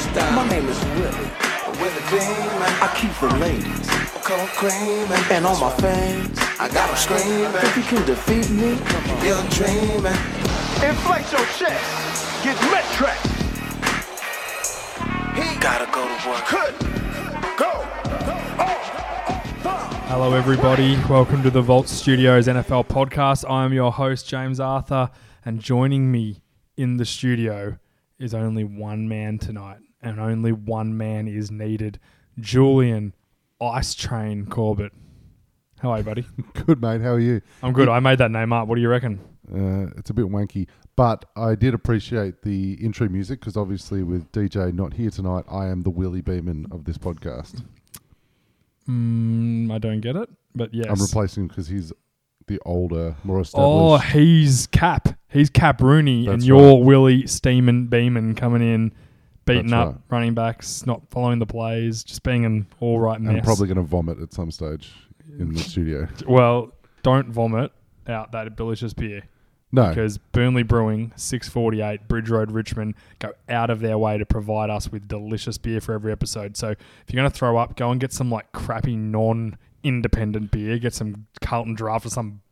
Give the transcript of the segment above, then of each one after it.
My name is Willie. I keep the ladies. And all my fans. I got them screaming. If you can defeat me, you're dreaming. Inflate your chest. Get Metrex. He gotta go to work. Could go. Hello, everybody. Welcome to the Vault Studios NFL podcast. I am your host, James Arthur, and joining me in the studio is only one man tonight, and only one man is needed Julian Ice Train Corbett. How are you, buddy? Good, mate. How are you? I'm good. I made that name up. What do you reckon? Uh, it's a bit wanky, but I did appreciate the intro music because obviously, with DJ not here tonight, I am the Willie Beamen of this podcast. Mm, I don't get it, but yes. I'm replacing him because he's the older, more established. Oh, he's Cap. He's Cap Rooney, and you're right. Willie Steeman Beamen coming in, beating That's up right. running backs, not following the plays, just being an all right mess. I'm probably going to vomit at some stage in the studio. well, don't vomit out that delicious beer No, because Burnley Brewing, 648 Bridge Road, Richmond, go out of their way to provide us with delicious beer for every episode. So if you're going to throw up, go and get some like crappy non independent beer, get some Carlton Draft or some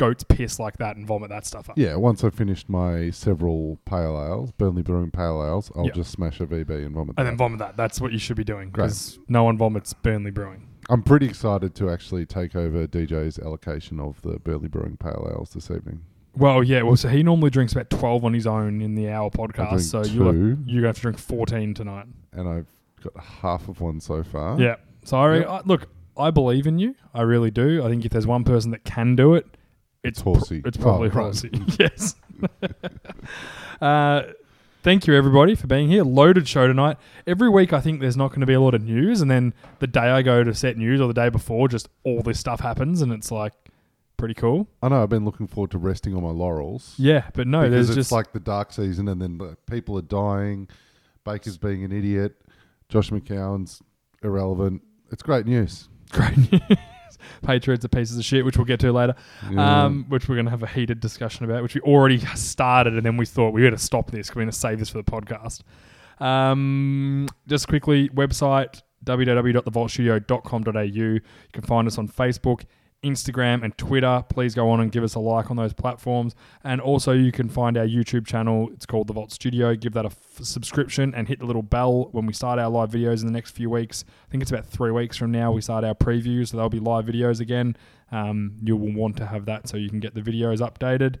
goat's piss like that and vomit that stuff up. yeah. Once I've finished my several pale ales, Burnley Brewing pale ales, I'll Yeah. just smash a VB and vomit. And that. then vomit that. That's what you should be doing because no one vomits Burnley Brewing. I'm pretty excited to actually take over DJ's allocation of the Burnley Brewing pale ales this evening. Well, yeah. Well, so he normally drinks about 12 on his own in the hour I podcast. drink So you're, two, you're going to have to drink 14 tonight. and I've got half of one so far. Yeah. So I, re- Yep. I look, I believe in you. I really do. I think if there's one person that can do it, it's Horsey. Pr- it's probably Oh. Horsey. yes. uh, thank you everybody for being here. Loaded show tonight. Every week I think there's not going to be a lot of news, and then the day I go to set news or the day before, just all this stuff happens, and it's like pretty cool. I know. I've been looking forward to resting on my laurels. Yeah, but no, because there's it's just like the dark season, and then the people are dying. Baker's being an idiot. Josh McCown's irrelevant. It's great news. great news. Patriots are pieces of shit, which we'll get to later. Yeah. um, which we're going to have a heated discussion about, which we already started, and then we thought we got to stop this. We're going to save this for the podcast. Um, just quickly, website www.thevaultstudio.com.au. You can find us on Facebook, Instagram, and Twitter. Please go on and give us a like on those platforms. And also, you can find our YouTube channel. It's called The Vault Studio. Give that a f- subscription and hit the little bell when we start our live videos in the next few weeks. I think it's about three weeks from now we start our previews, so there'll be live videos again. Um, you will want to have that so you can get the videos updated.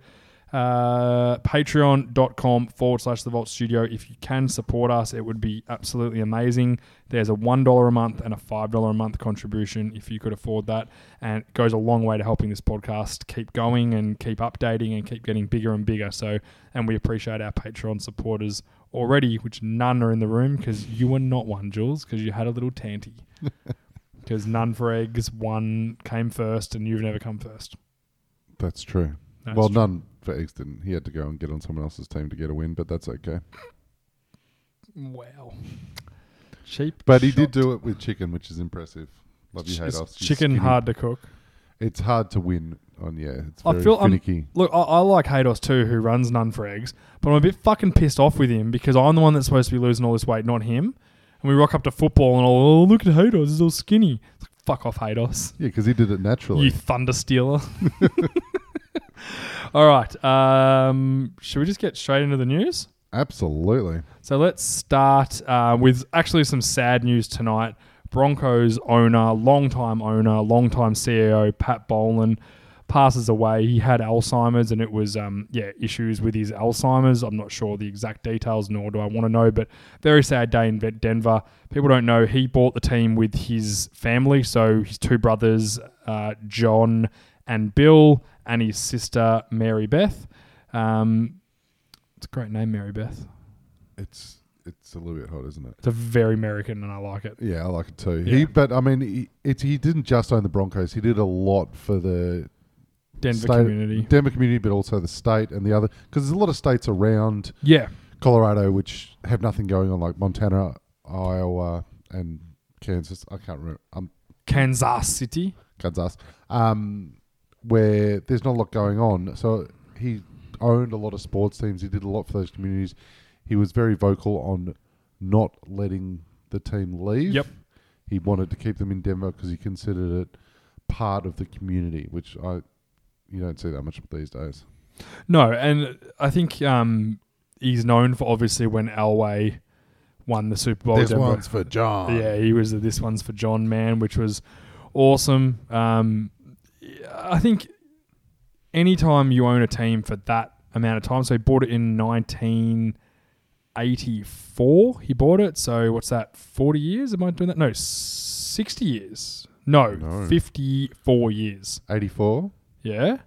Uh, Patreon.com forward slash The Vault Studio. If you can support us, it would be absolutely amazing. There's a $1 a month and a $5 a month contribution if you could afford that. And it goes a long way to helping this podcast keep going and keep updating and keep getting bigger and bigger. So, and we appreciate our Patreon supporters already, which none are in the room because you were not one, Jules, because you had a little tanty. Because none for eggs, one came first, and you've never come first. That's true. That's well, true. none for Eggs didn't. He had to go and get on someone else's team to get a win, but that's okay. Wow. Cheap. But he did shot. do it with chicken, which is impressive. Love you, hate Is us. you Chicken skinny- hard to cook. It's hard to win on. Yeah, it's I very feel I'm- finicky. Look, I, I like Hados too, who runs none for eggs, but I'm a bit fucking pissed off with him because I'm the one that's supposed to be losing all this weight, not him. And we rock up to football and all, oh look at Hados, he's all skinny. It's like, Fuck off, Hados. yeah, because he did it naturally. You thunder stealer. all right. Um, should we just get straight into the news? Absolutely. So let's start uh, with actually some sad news tonight. Broncos owner, longtime owner, longtime CEO Pat Bowlen passes away. He had Alzheimer's, and it was um, yeah issues with his Alzheimer's. I'm not sure the exact details, nor do I want to know. But very sad day in Denver. People don't know he bought the team with his family, so his two brothers, uh, John and Bill, and his sister Mary Beth. Um, it's a great name, Mary Beth. It's it's a little bit hot, isn't it? It's a very American, and I like it. Yeah, I like it too. Yeah. He, but I mean, he, it's he didn't just own the Broncos. He did a lot for the Denver state- community. Denver community, but also the state and the other because there's a lot of states around Yeah, Colorado which have nothing going on, like Montana, Iowa, and Kansas. I can't remember. Um, Kansas City. Kansas, um, where there's not a lot going on. So he owned a lot of sports teams. He did a lot for those communities. He was very vocal on not letting the team leave. Yep. He wanted to keep them in Denver because he considered it part of the community, which I you don't see that much these days. No, and I think um, he's known for obviously when Elway won the Super Bowl. this Denver- one's for John. Yeah, he was the this one's for John man, which was awesome. Um, I think anytime you own a team for that amount of time, so he bought it in 1984. He bought it. So what's that? 40 years? Am I doing that? No, 60 years. No, No. 54 years. 84? Yeah.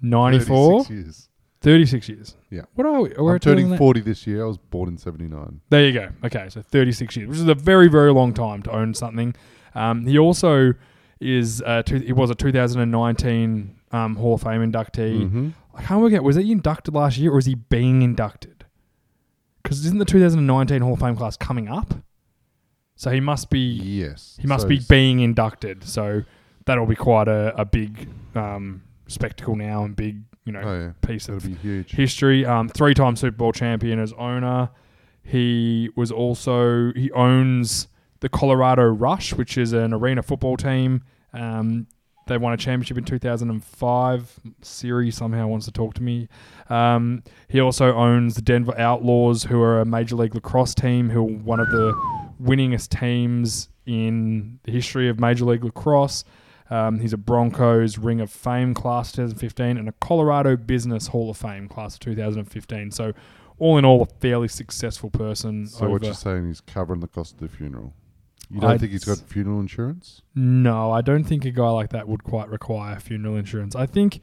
94, 36 years. 36 years. Yeah. What are we? We're I'm turning that? 40 this year. I was born in 79. There you go. Okay, so 36 years, which is a very, very long time to own something. Um, he also is uh, two, he was a 2019 um, Hall of Fame inductee. Mm-hmm. I can't work out was he inducted last year or is he being inducted? Because isn't the 2019 Hall of Fame class coming up? So he must be Yes. he must So be being inducted. So that'll be quite a, a big um, spectacle now and big you know Oh, yeah. piece That'll of be huge. history. Um, three-time Super Bowl champion as owner. He was also he owns the Colorado Crush, which is an arena football team. Um, they won a championship in 2005. Siri somehow wants to talk to me. Um, he also owns the Denver Outlaws, who are a Major League Lacrosse team, who are one of the winningest teams in the history of Major League Lacrosse. Um, he's a Broncos Ring of Fame class 2015 and a Colorado Business Hall of Fame class of 2015. So, all in all, a fairly successful person. So what you're saying is covering the cost of the funeral. You don't I'd think he's got funeral insurance? No, I don't think a guy like that would quite require funeral insurance. I think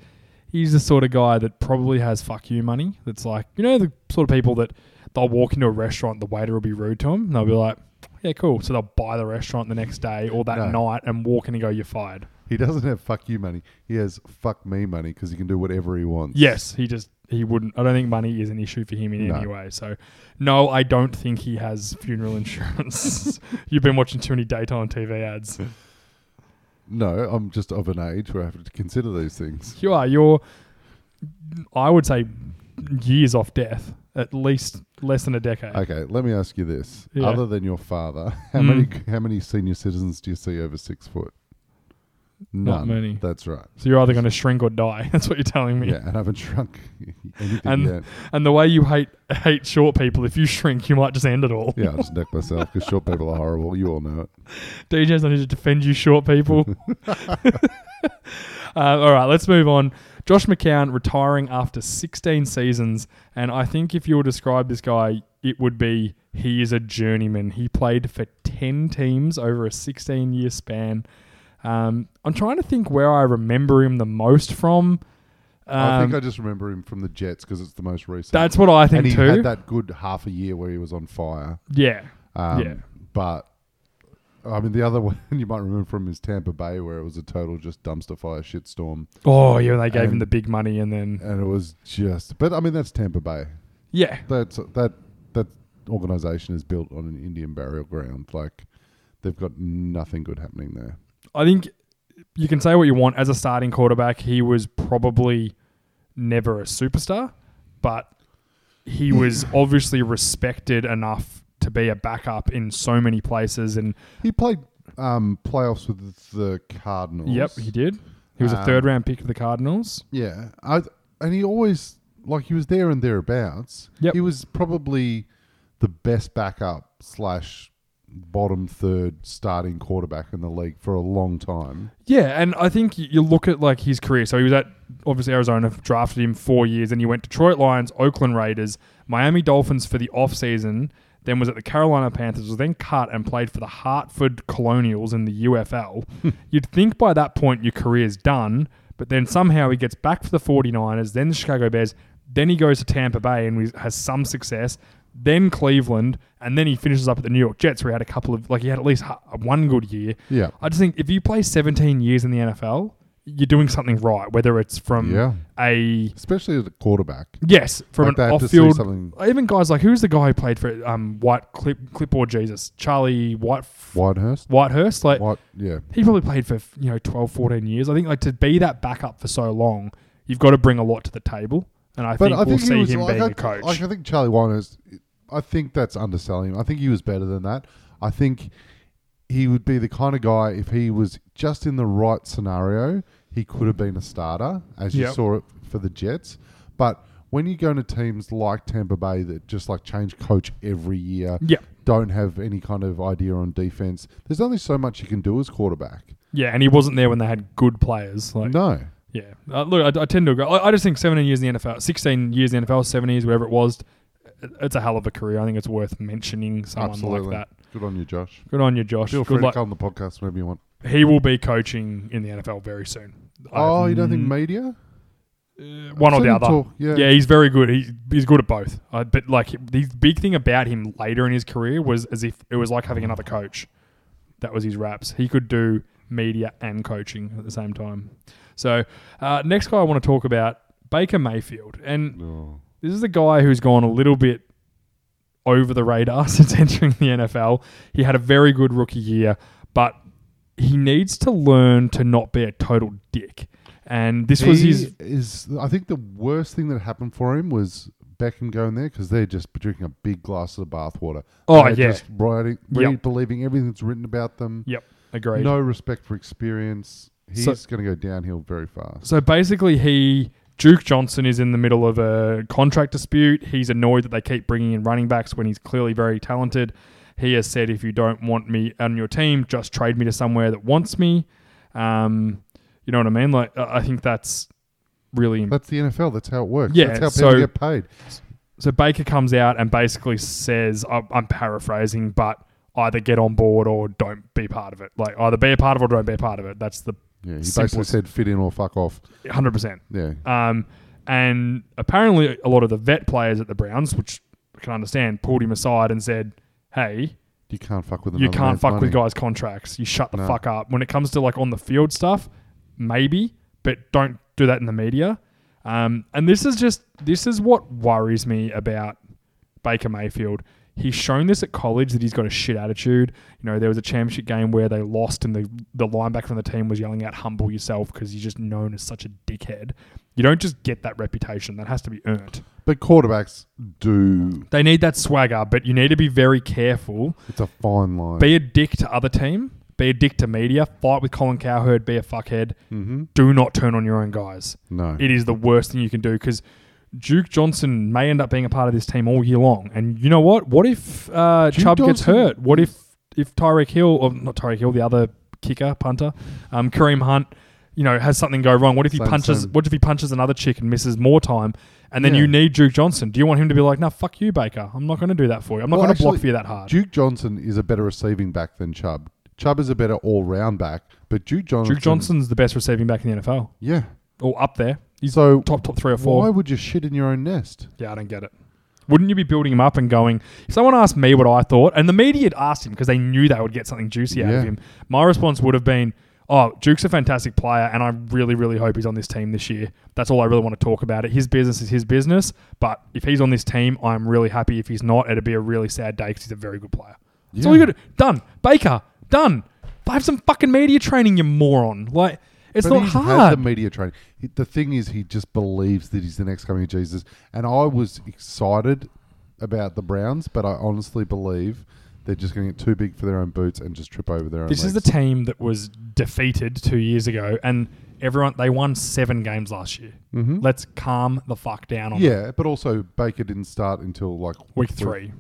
he's the sort of guy that probably has fuck you money. That's like, you know, the sort of people that they'll walk into a restaurant, the waiter will be rude to him, and they'll be like, yeah, cool. So they'll buy the restaurant the next day or that No. night and walk in and go, you're fired. He doesn't have fuck you money. He has fuck me money because he can do whatever he wants. Yes, he just he wouldn't. I don't think money is an issue for him in No. any way. So, no, I don't think he has funeral insurance. You've been watching too many daytime TV ads. No, I'm just of an age where I have to consider these things. You are. You're. I would say years off death, at least less than a decade. Okay, let me ask you this: Yeah. Other than your father, how Mm. many how many senior citizens do you see over six foot? Not many. That's right. So you're either going to shrink or die. That's what you're telling me. Yeah, and I haven't shrunk anything And- yet. And the way you hate hate short people, if you shrink, you might just end it all. Yeah, I'll just neck myself because short people are horrible. You all know it. DJs, I need to defend you, short people. uh, all right, let's move on. Josh McCown retiring after 16 seasons, and I think if you were to describe this guy, it would be he is a journeyman. He played for 10 teams over a 16 year span. Um, I'm trying to think where I remember him the most from. I think Um, I just remember him from the Jets because it's the most recent. that's what I think and he too. had that good half a year where he was on fire. yeah, Um, Yeah. But I mean, the other one you might remember from is Tampa Bay, where it was a total just dumpster fire shitstorm, Oh, yeah, they gave him the big money, and then and it was just. But I mean, that's Tampa Bay. yeah, That's that that organization is built on an Indian burial ground. Like they've got nothing good happening there. I think you can say what you want as a starting quarterback. He was probably never a superstar, but he was obviously respected enough to be a backup in so many places. And He played um, playoffs with the Cardinals. yep, he did. He was a Um, third round pick of the Cardinals. Yeah, I, and he always like he was there and thereabouts. Yep. he was probably the best backup slash bottom third starting quarterback in the league for a long time. Yeah, and I think you look at like his career. So he was at obviously Arizona, drafted him four years, and he went Detroit Lions, Oakland Raiders, Miami Dolphins for the off season. Then was at the Carolina Panthers. Was then cut and played for the Hartford Colonials in the UFL. You'd think by that point your career's done, but then somehow he gets back for the 49ers, then the Chicago Bears, then he goes to Tampa Bay and has some success. Then Cleveland, and then he finishes up at the New York Jets, where he had a couple of like he had at least one good year. Yeah, I just think if you play 17 years in the NFL, you're doing something right. Whether it's from yeah, a especially as a quarterback. yes, from Like an have to see off-field. something- Even guys like who's the guy who played for um, White Clip, Clipboard Jesus, Charlie White Whitehurst. Whitehurst. Like White, yeah, he probably played for you know 12, 14 years. I think like to be that backup for so long, you've got to bring a lot to the table. And I but think I we'll think see was him like, being I, a coach. Like I think Charlie Whitehurst I think that's underselling him. I think he was better than that. I think he would be the kind of guy if he was just in the right scenario, he could have been a starter, as you saw it for the Jets. But when you go into teams like Tampa Bay that just like change coach every year, Yeah. don't have any kind of idea on defense, there's only so much you can do as quarterback. Yeah, and he wasn't there when they had good players. Like, No. Yeah. Uh, look, I, I tend to agree. I, I just think 17 years in the NFL, 16 years in the NFL, 7 years, whatever it was, it- it's a hell of a career. I think it's worth mentioning someone Absolutely. like that. Good on you, Josh. Good on you, Josh. Feel free Good to luck. come on the podcast whenever you want. He will be coaching in the NFL very soon. Oh, I've you don't think media? Uh, one or the other. talk, yeah. yeah, he's very good. He, he's good at both. Uh, but like the big thing about him later in his career was as if it was like having another coach. That was his raps. He could do media and coaching at the same time. So uh, next guy I want to talk about Baker Mayfield, and Oh. this is a guy who's gone a little bit over the radar since entering the NFL. He had a very good rookie year, but he needs to learn to not be a total dick. And this was his is. I think the worst thing that happened for him was Beckham going there because they're just drinking a big glass of bathwater. Oh, They're yeah. just writing, Yep. believing everything that's written about them. Yep, agreed. No respect for experience. He's So- going to go downhill very fast. So basically, he Duke Johnson is in the middle of a contract dispute. He's annoyed that they keep bringing in running backs when he's clearly very talented. He has said, "If you don't want me on your team, just trade me to somewhere that wants me." Um, you know what I mean? Like, I think that's really That's the NFL. That's how it works. Yeah, That's how people so- get paid. So Baker comes out and basically says, I'm paraphrasing, but either get on board or don't be part of it. Like either be a part of it or don't be a part of it. That's the Yeah, he basically Simplest. said fit in or fuck off. 100%. Yeah. Um, and apparently, a lot of the vet players at the Browns, which I can understand, pulled him aside and said, "Hey, You can't fuck with you another can't man's fuck with guys' contracts. You shut the No. fuck up." When it comes to like on the field stuff, maybe, but don't do that in the media. Um, and this is just this is what worries me about Baker Mayfield. He's shown this at college that he's got a shit attitude. You know, there was a championship game where they lost and the, the linebacker from the team was yelling out, humble yourself, because he's just known as such a dickhead. You don't just get that reputation. That has to be earned. But quarterbacks do. They need that swagger, but you need to be very careful. It's a fine line. Be a dick to other team. Be a dick to media. Fight with Colin Cowherd. Be a fuckhead. mm-hmm. Do not turn on your own guys. No. It is the worst thing you can do because Duke Johnson may end up being a part of this team all year long. And you know what? What if uh, Chubb gets hurt? What if if Tyreek Hill or not Tyreek Hill, the other kicker punter, um, Kareem Hunt, you know, has something go wrong? What if he Same- punches? same. What if he punches another chick and misses more time? And then Yeah. you need Duke Johnson. Do you want him to be like, "No, fuck you, Baker. I'm not going to do that for you. I'm not Well, going to block for you that hard." Duke Johnson is a better receiving back than Chubb. Chubb is a better all round back, but Duke Johnson. Duke Johnson's the best receiving back in the NFL, Yeah. or up there. He's So top top three or four. why would you shit in your own nest? Yeah, I don't get it. Wouldn't you be building him up and going? If someone asked me what I thought, and the media had asked him because they knew they would get something juicy out Yeah. of him, my response would have been, "Oh, Duke's a fantastic player, and I really, really hope he's on this team this year. That's all I really want to talk about. It. His business is his business, but if he's on this team, I'm really happy. If he's not, it'd be a really sad day because he's a very good player. That's all you got. Done. Baker. Done. Have some fucking media training, you moron. Like it's But not he's had hard. the media training. He- The thing is, he just believes that he's the next coming of Jesus. And I was excited about the Browns, but I honestly believe they're just going to get too big for their own boots and just trip over their own This is the legs. team that was defeated two years ago, and everyone they won seven games last year. Mhm. Let's calm the fuck down on Yeah, but also Baker didn't start until like week three.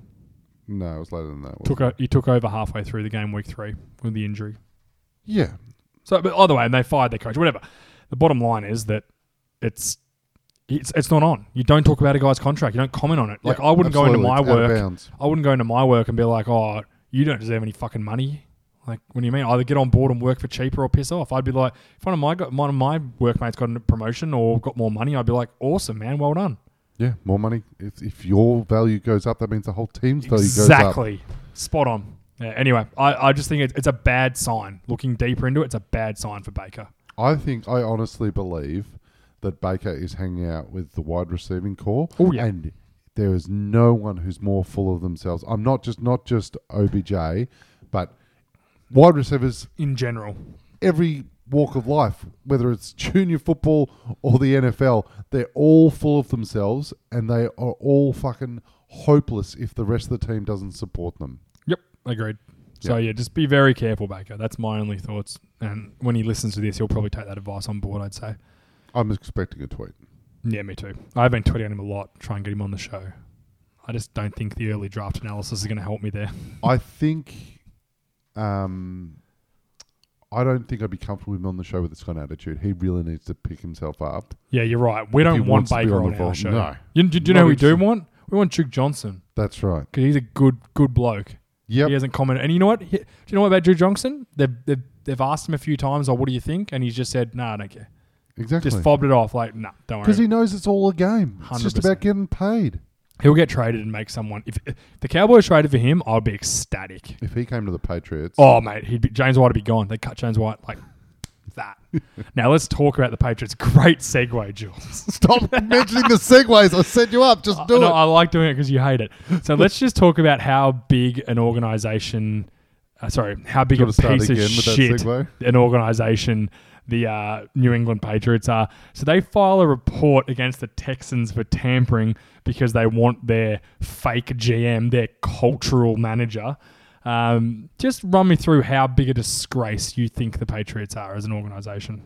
No, it was later than that. Took o- he took over halfway through the game week three with the injury. yeah, So, but either way, and they fired their coach. Whatever. The bottom line is that it's it's it's not on. You don't talk about a guy's contract. You don't comment on it. Like Yeah, I wouldn't go into my It's out of work. I wouldn't go into my work and be like, "Oh, you don't deserve any fucking money." Like, what do you mean? Either get on board and work for cheaper or piss off. I'd be like, if one of my got, one of my workmates got a promotion or got more money, I'd be like, awesome, man, well done. Yeah, more money. If, if your value goes up, that means the whole team's value goes up. Exactly, spot on. Yeah, anyway, I, I just think it, it's a bad sign. Looking deeper into it, it's a bad sign for Baker. I think I honestly believe that Baker is hanging out with the wide receiving core. Oh, yeah. and there is no one who's more full of themselves. I'm not just not just OBJ, but wide receivers In general, every walk of life, whether it's junior football or the NFL, they're all full of themselves and they are all fucking hopeless if the rest of the team doesn't support them. Agreed. So Yeah. yeah, just be very careful, Baker. That's my only thoughts. And when he listens to this, he'll probably take that advice on board. I'd say. I'm expecting a tweet. Yeah, me too. I've been tweeting him a lot, trying to get him on the show. I just don't think the early draft analysis is going to help me there. I think, um, I don't think I'd be comfortable with him on the show with this kind of attitude. He really needs to pick himself up. Yeah, you're right. We don't want wants to be Baker on on, the our Vol- show. no. You, do, do you Not know who we do interested. want? We want Duke Johnson That's right. because he's a good good bloke. Yep. He hasn't commented. And you know what? He- do you know what about Drew Johnson? They've, they've, they've asked him a few times, oh, what do you think? And he's just said, no, I don't care. Exactly. Just fobbed it off like, no, don't worry. Because he knows it's all a game. It's just 100%. about getting paid. He'll get traded and make someone. If, if the Cowboys traded for him, I'd be ecstatic. If he came to the Patriots, Oh, mate, he'd be, James White would be gone. They cut James White like that. now let's talk about the Patriots. Great segue, Jules. stop mentioning the segues. I set you up. Just do Uh, no, it. I like doing it because you hate it. So let's just talk about how big an organization. Uh, sorry, how big a want to start piece of again with that shit an organization the uh, New England Patriots are. So they file a report against the Texans for tampering because they want their fake GM, their cultural manager. Um, just run me through how big a disgrace you think the Patriots are as an organization.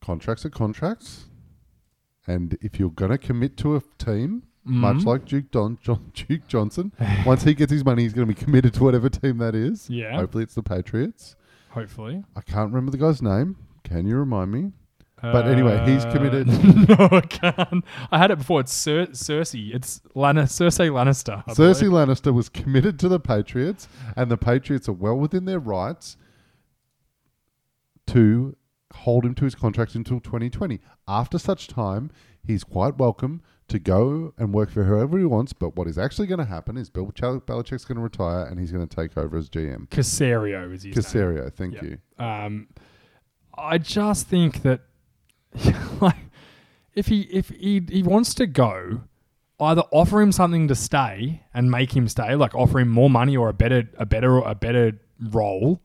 contracts are contracts. And if you're going to commit to a team, much like Duke, Don, John, Duke Johnson, once he gets his money, he's going to be committed to whatever team that is. Yeah. Hopefully it's the Patriots. Hopefully. I can't remember the guy's name. Can you remind me? But anyway, he's Uh, committed. no, I can't. I had it before. It's Cer- Cersei. It's Lana- Cersei Lannister. I Cersei believe. Lannister was committed to the Patriots, and the Patriots are well within their rights to hold him to his contract until 2020. After such time, he's quite welcome to go and work for whoever he wants. But what is actually going to happen is Bill Chel- Belichick's going to retire, and he's going to take over as GM. Caserio is his. Caserio, thank you. Um, I just think that, like, if he if he he wants to go, either offer him something to stay and make him stay, like offer him more money or a better a better a better role.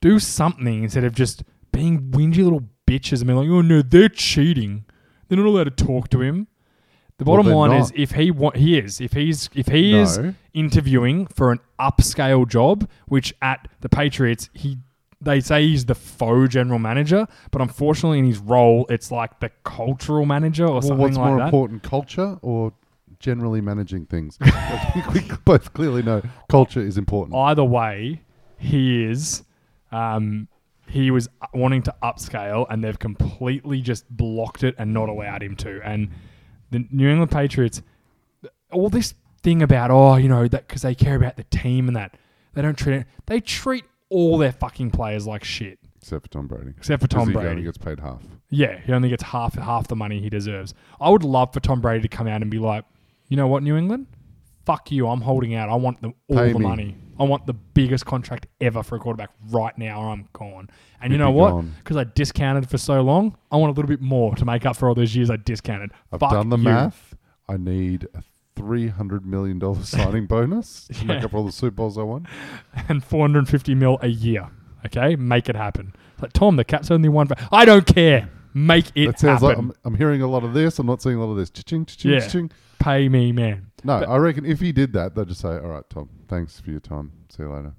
Do something instead of just being whingy little bitches and being like, oh no, they're cheating. They're not allowed to talk to him. The bottom they're line is if he wa- he is if he's if he is interviewing for an upscale job, which at the Patriots he they say he's the faux general manager, but unfortunately in his role it's like the cultural manager or Well, something what's like more that. important, culture or generally managing things? We both clearly know culture is important. Either way, he is. Um, he was wanting to upscale, and they've completely just blocked it and not allowed him to. And the New England Patriots, all this thing about oh, you know that because they care about the team and that they don't treat it. They treat all their fucking players like shit, Except for Tom Brady. except for Tom he Brady. only gets paid half. Yeah, he only gets half half the money he deserves. I would love for Tom Brady to come out and be like, you know what, New England, fuck you. I'm holding out. I want the, all Pay the me. money. I want the biggest contract ever for a quarterback right now, or I'm gone. And you You'd know be what? gone. Because I discounted for so long, I want a little bit more to make up for all those years I discounted. I've Fuck done the you. math. I need a three hundred million dollar signing bonus to make Yeah. up all the Super Bowls I won. and 450 mil a year. Okay, make it happen. Like Tom, the cat's only one. I don't care. Make it That sounds happen. like I'm, I'm hearing a lot of this. I'm not seeing a lot of this. Cha-ching, cha-ching, Yeah. cha-ching. Pay me, man. No, I reckon if he did that, they'd just say, "All right, Tom, thanks for your time. See you later."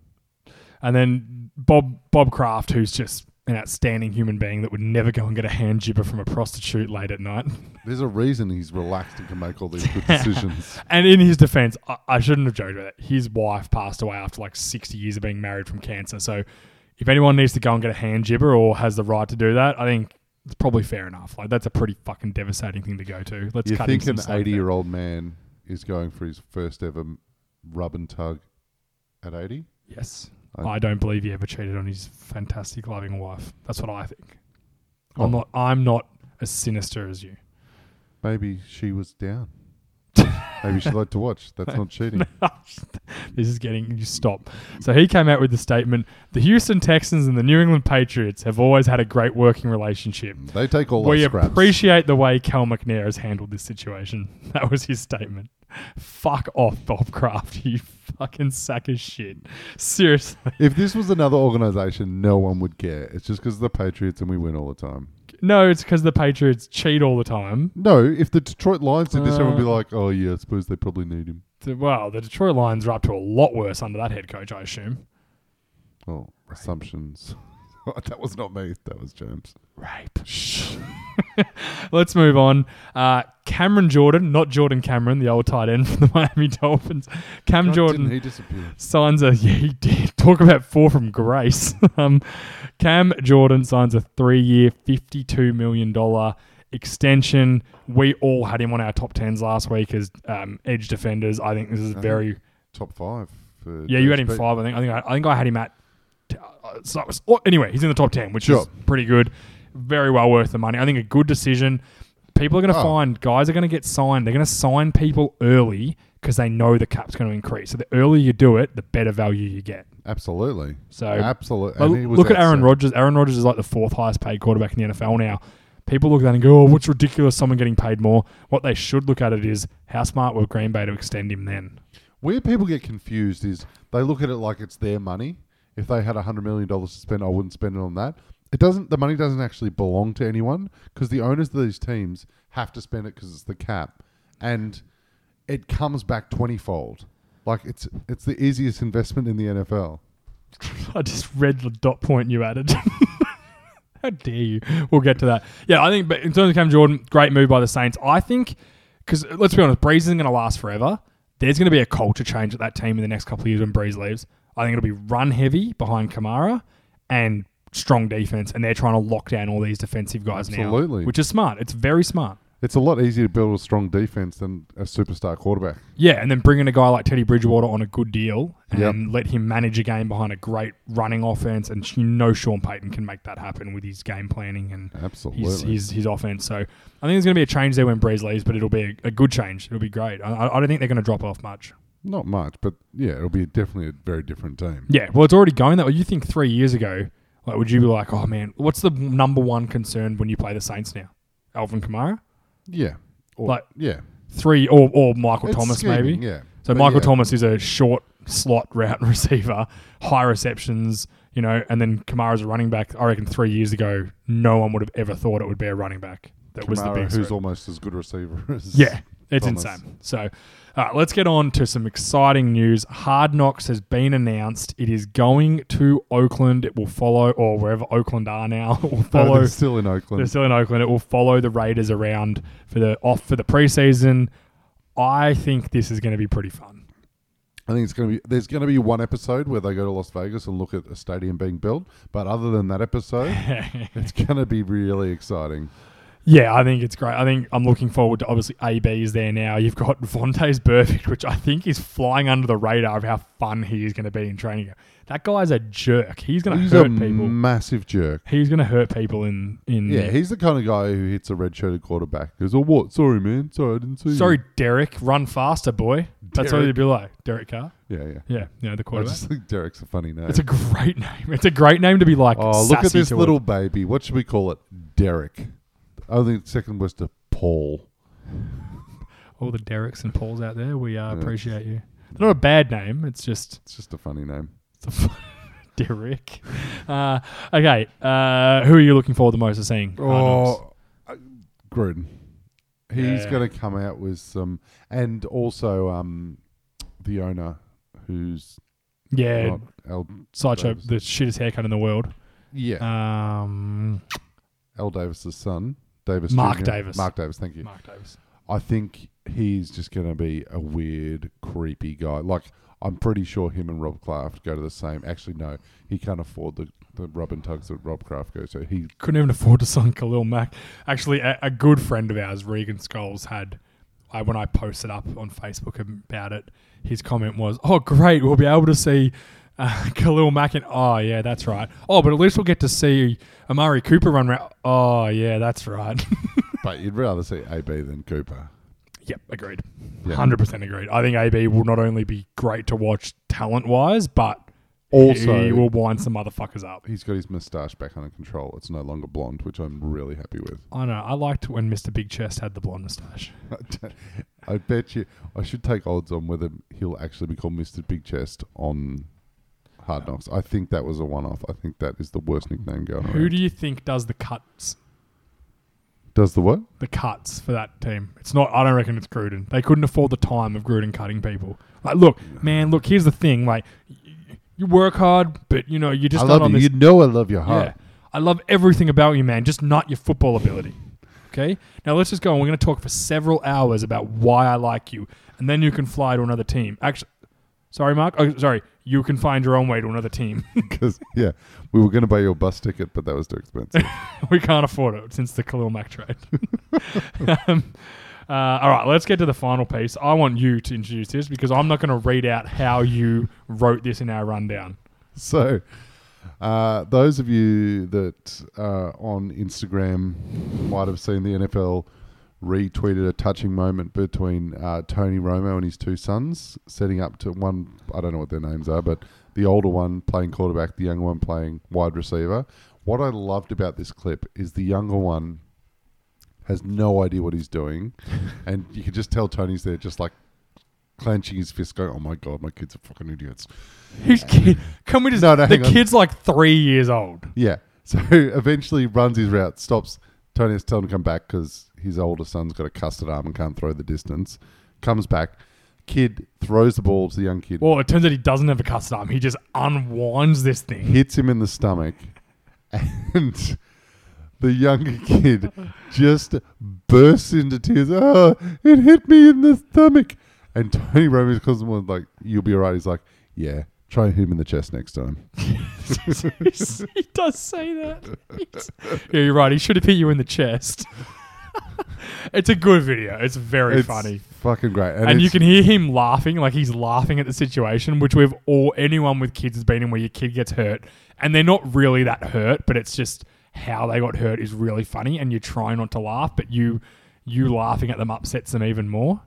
And then Bob Bob Kraft, who's just an outstanding human being that would never go and get a hand jibber from a prostitute late at night. There's a reason he's relaxed and can make all these good decisions. And in his defense, I, I shouldn't have joked about it. His wife passed away after like 60 years of being married from cancer. So if anyone needs to go and get a hand jibber or has the right to do that, I think it's probably fair enough. Like that's a pretty fucking devastating thing to go to. Let's you cut think an some slack there. 80 year old man is going for his first ever rub and tug at 80? Yes. I- I don't believe he ever cheated on his fantastic loving wife. That's what I think. Oh. I'm not I'm not as sinister as you. Maybe she was down. Maybe she liked to watch. That's not cheating. this is getting you stop. So he came out with the statement: the Houston Texans and the New England Patriots have always had a great working relationship. Mm, they take all We appreciate the way Cal McNair has handled this situation. That was his statement. Fuck off, Bob Kraft, you fucking sack of shit. Seriously. if this was another organization, no one would care. It's just because of the Patriots and we win all the time. No, it's because the Patriots cheat all the time. No, if the Detroit Lions did this, everyone would be Uh, like, "Oh yeah, I suppose they probably need him." Well, the Detroit Lions are up to a lot worse under that head coach, I assume. Oh, assumptions. that was not me. That was James. Rape. Let's move on. Uh, Cameron Jordan, not Jordan Cameron, the old tight end from the Miami Dolphins. Cam God, Jordan he disappear? signs a yeah he did talk about four from grace. um, Cam Jordan signs a three-year, fifty-two million dollar extension. We all had him on our top tens last week as um, edge defenders. I think this is Uh-huh. very Top five. For yeah. You had him five. I think I think I, I think I had him at. Uh, so was- anyway, he's in the top ten, which Sure. is pretty good. Very well worth the money. I think a good decision. People are going to Oh. find guys are going to get signed. They're going to sign people early because they know the cap's going to increase. So the earlier you do it, the better value you get. Absolutely. So Absolutely. But And was look at Aaron. Rodgers. Aaron Rodgers is like the fourth highest paid quarterback in the NFL now. People look at that and go, "Oh, what's ridiculous? Someone getting paid more." What they should look at it is how smart were Green Bay to extend him then. Where people get confused is they look at it like it's their money. If they had hundred million dollars to spend, I wouldn't spend it on that. It doesn't. The money doesn't actually belong to anyone because the owners of these teams have to spend it because it's the cap, and it comes back twenty-fold. Like it's it's the easiest investment in the NFL. I just read the dot point you added. How dare you? We'll get to that. Yeah, I think, but in terms of Cam Jordan, great move by the Saints. I think, because let's be honest, Brees isn't going to last forever. There's going to be a culture change at that team in the next couple of years when Brees leaves. I think it'll be run heavy behind Kamara and strong defense, and they're trying to lock down all these defensive guys now, Absolutely. which is smart. It's very smart. It's a lot easier to build a strong defense than a superstar quarterback. Yeah, and then bringing a guy like Teddy Bridgewater on a good deal and Yep. let him manage a game behind a great running offense, and you know Sean Payton can make that happen with his game planning and Absolutely. his his, his offense. So I think there's going to be a change there when Brees leaves, but it'll be a, a good change. It'll be great. I I don't think they're going to drop off much. Not much, but yeah, it'll be definitely a very different team. Yeah, well, it's already going that way. You think three years ago, like, would you be like, oh man, what's the number one concern when you play the Saints now? Alvin Kamara, Yeah. Or, Like- yeah. three, or or Michael It's Thomas scheming, maybe. Yeah. So But Michael yeah. Thomas is a short slot route receiver, high receptions, you know, and then Kamara's a running back. I reckon three years ago, no one would have ever thought it would be a running back that was the Kamara, big who's threat. almost as good a receiver as Yeah, it's Thomas. insane. So, all right, let's get on to some exciting news. Hard Knocks has been announced. It is going to Oakland. It will follow, or wherever Oakland are now, it will oh, No, follow. they're still in Oakland. They're still in Oakland. It will follow the Raiders around for the off for the preseason. I think this is going to be pretty fun. I think it's going to be. There's going to be one episode where they go to Las Vegas and look at a stadium being built. But other than that episode, it's going to be really exciting. Yeah, I think it's great. I think I'm looking forward to obviously AB is there now. You've got Vontaze Burfict, which I think is flying under the radar of how fun he is going to be in training. That guy's a jerk. He's going to He's hurt a people. massive jerk. He's going to hurt people in in. Yeah, he's the kind of guy who hits a red-shirted quarterback. He goes, "Oh, what? Sorry, man. Sorry, I didn't see you." Sorry, you." Derek, run faster, boy. That's what Derek. he'd be like. Derek Carr. Yeah, yeah. Yeah, yeah, the quarterback. I quarterback. just think Derek's a funny name. It's a great name. It's a great name to be like. oh, look at sassy this to little it. baby. What should we call it? Derek. I think the second was to Paul. All the Dereks and Pauls out there, we uh, Yeah. appreciate you. It's not a bad name. It's just It's just a funny name. It's a Derek. Uh, okay, uh, who are you looking forward the most to seeing? Oh, uh, Gruden. He's Yeah. going to come out with some, and also um, the owner, who's yeah, not Al sideshow, Davis. the shittest haircut in the world. Yeah, Um, Al Davis's son, Davis. Mark Jr.. Davis. Mark Davis. Thank you. Mark Davis. I think he's just going to be a weird, creepy guy. Like I'm pretty sure him and Rob Kraft go to the same. Actually, no, he can't afford the the rub and tugs that Rob Kraft goes to. He Couldn't even afford to sign Khalil Mack. Actually, a, a good friend of ours, Regan Scholes, had. I, when I posted up on Facebook about it, his comment was, "Oh, great, we'll be able to see uh, Khalil Mack." And oh, yeah, that's right. Oh, but at least we'll get to see Amari Cooper run around. Oh, yeah, that's right. but you'd rather see AB than Cooper. Yep, agreed. Hundred percent agreed. I think AB will not only be great to watch talent wise, but Also- he will wind some motherfuckers up. He's got his moustache back under control. It's no longer blonde, which I'm really happy with. I know. I liked when Mr. Big Chest had the blonde moustache. I bet you. I should take odds on whether he'll actually be called Mr. Big Chest on Hard Knocks. I think that was a one-off. I think that is the worst nickname going Who do you think does the cuts? Does the what? the cuts for that team. It's not. I don't reckon it's Gruden. They couldn't afford the time of Gruden cutting people. Like, look, man, look. Here's the thing. Like, you work hard, but you know you just I not love on you. this. You know I love your heart. yeah, I love everything about you, man. Just not your football ability. Okay. Now let's just go. on. We're going to talk for several hours about why I like you, and then you can fly to another team. Actually, sorry, Mark. Oh, sorry. You can find your own way to another team. Because yeah, we were going to buy you a bus ticket, but that was too expensive. we can't afford it since the Khalil Mack trade. um, uh, all right, let's get to the final piece. I want you to introduce this because I'm not going to read out how you wrote this in our rundown. so, uh, those of you that uh, on Instagram might have seen the NFL retweeted a touching moment between uh, Tony Romo and his two sons, setting up to one. I don't know what their names are, but the older one playing quarterback, the younger one playing wide receiver. What I loved about this clip is the younger one has no idea what he's doing, and you can just tell Tony's there, just like clenching his fist, going, "Oh my god, my kids are fucking idiots." Who's kid? Can we just? No, no, the hang on. kid's like three years old. Yeah. So eventually runs his route, stops. Tony has to tell him to come back because his older son's got a custard arm and can't throw the distance. Comes back. Kid throws the ball to the young kid, Well, it turns out he doesn't have a custard arm. He just unwinds this thing. hits him in the stomach, and the younger kid just bursts into tears. Oh, it hit me in the stomach. And Tony Romo's cousin was like, "You'll be alright." He's like, "Yeah, try him in the chest next time." he does say that. He's- yeah, you're right. He should have hit you in the chest. it's a good video. It's very It's funny. fucking great. and you it's- can hear him laughing, like he's laughing at the situation, which we've all anyone with kids has been in, where your kid gets hurt, and they're not really that hurt, but it's just how they got hurt is really funny, and you try not to laugh, but you you laughing at them upsets them even more.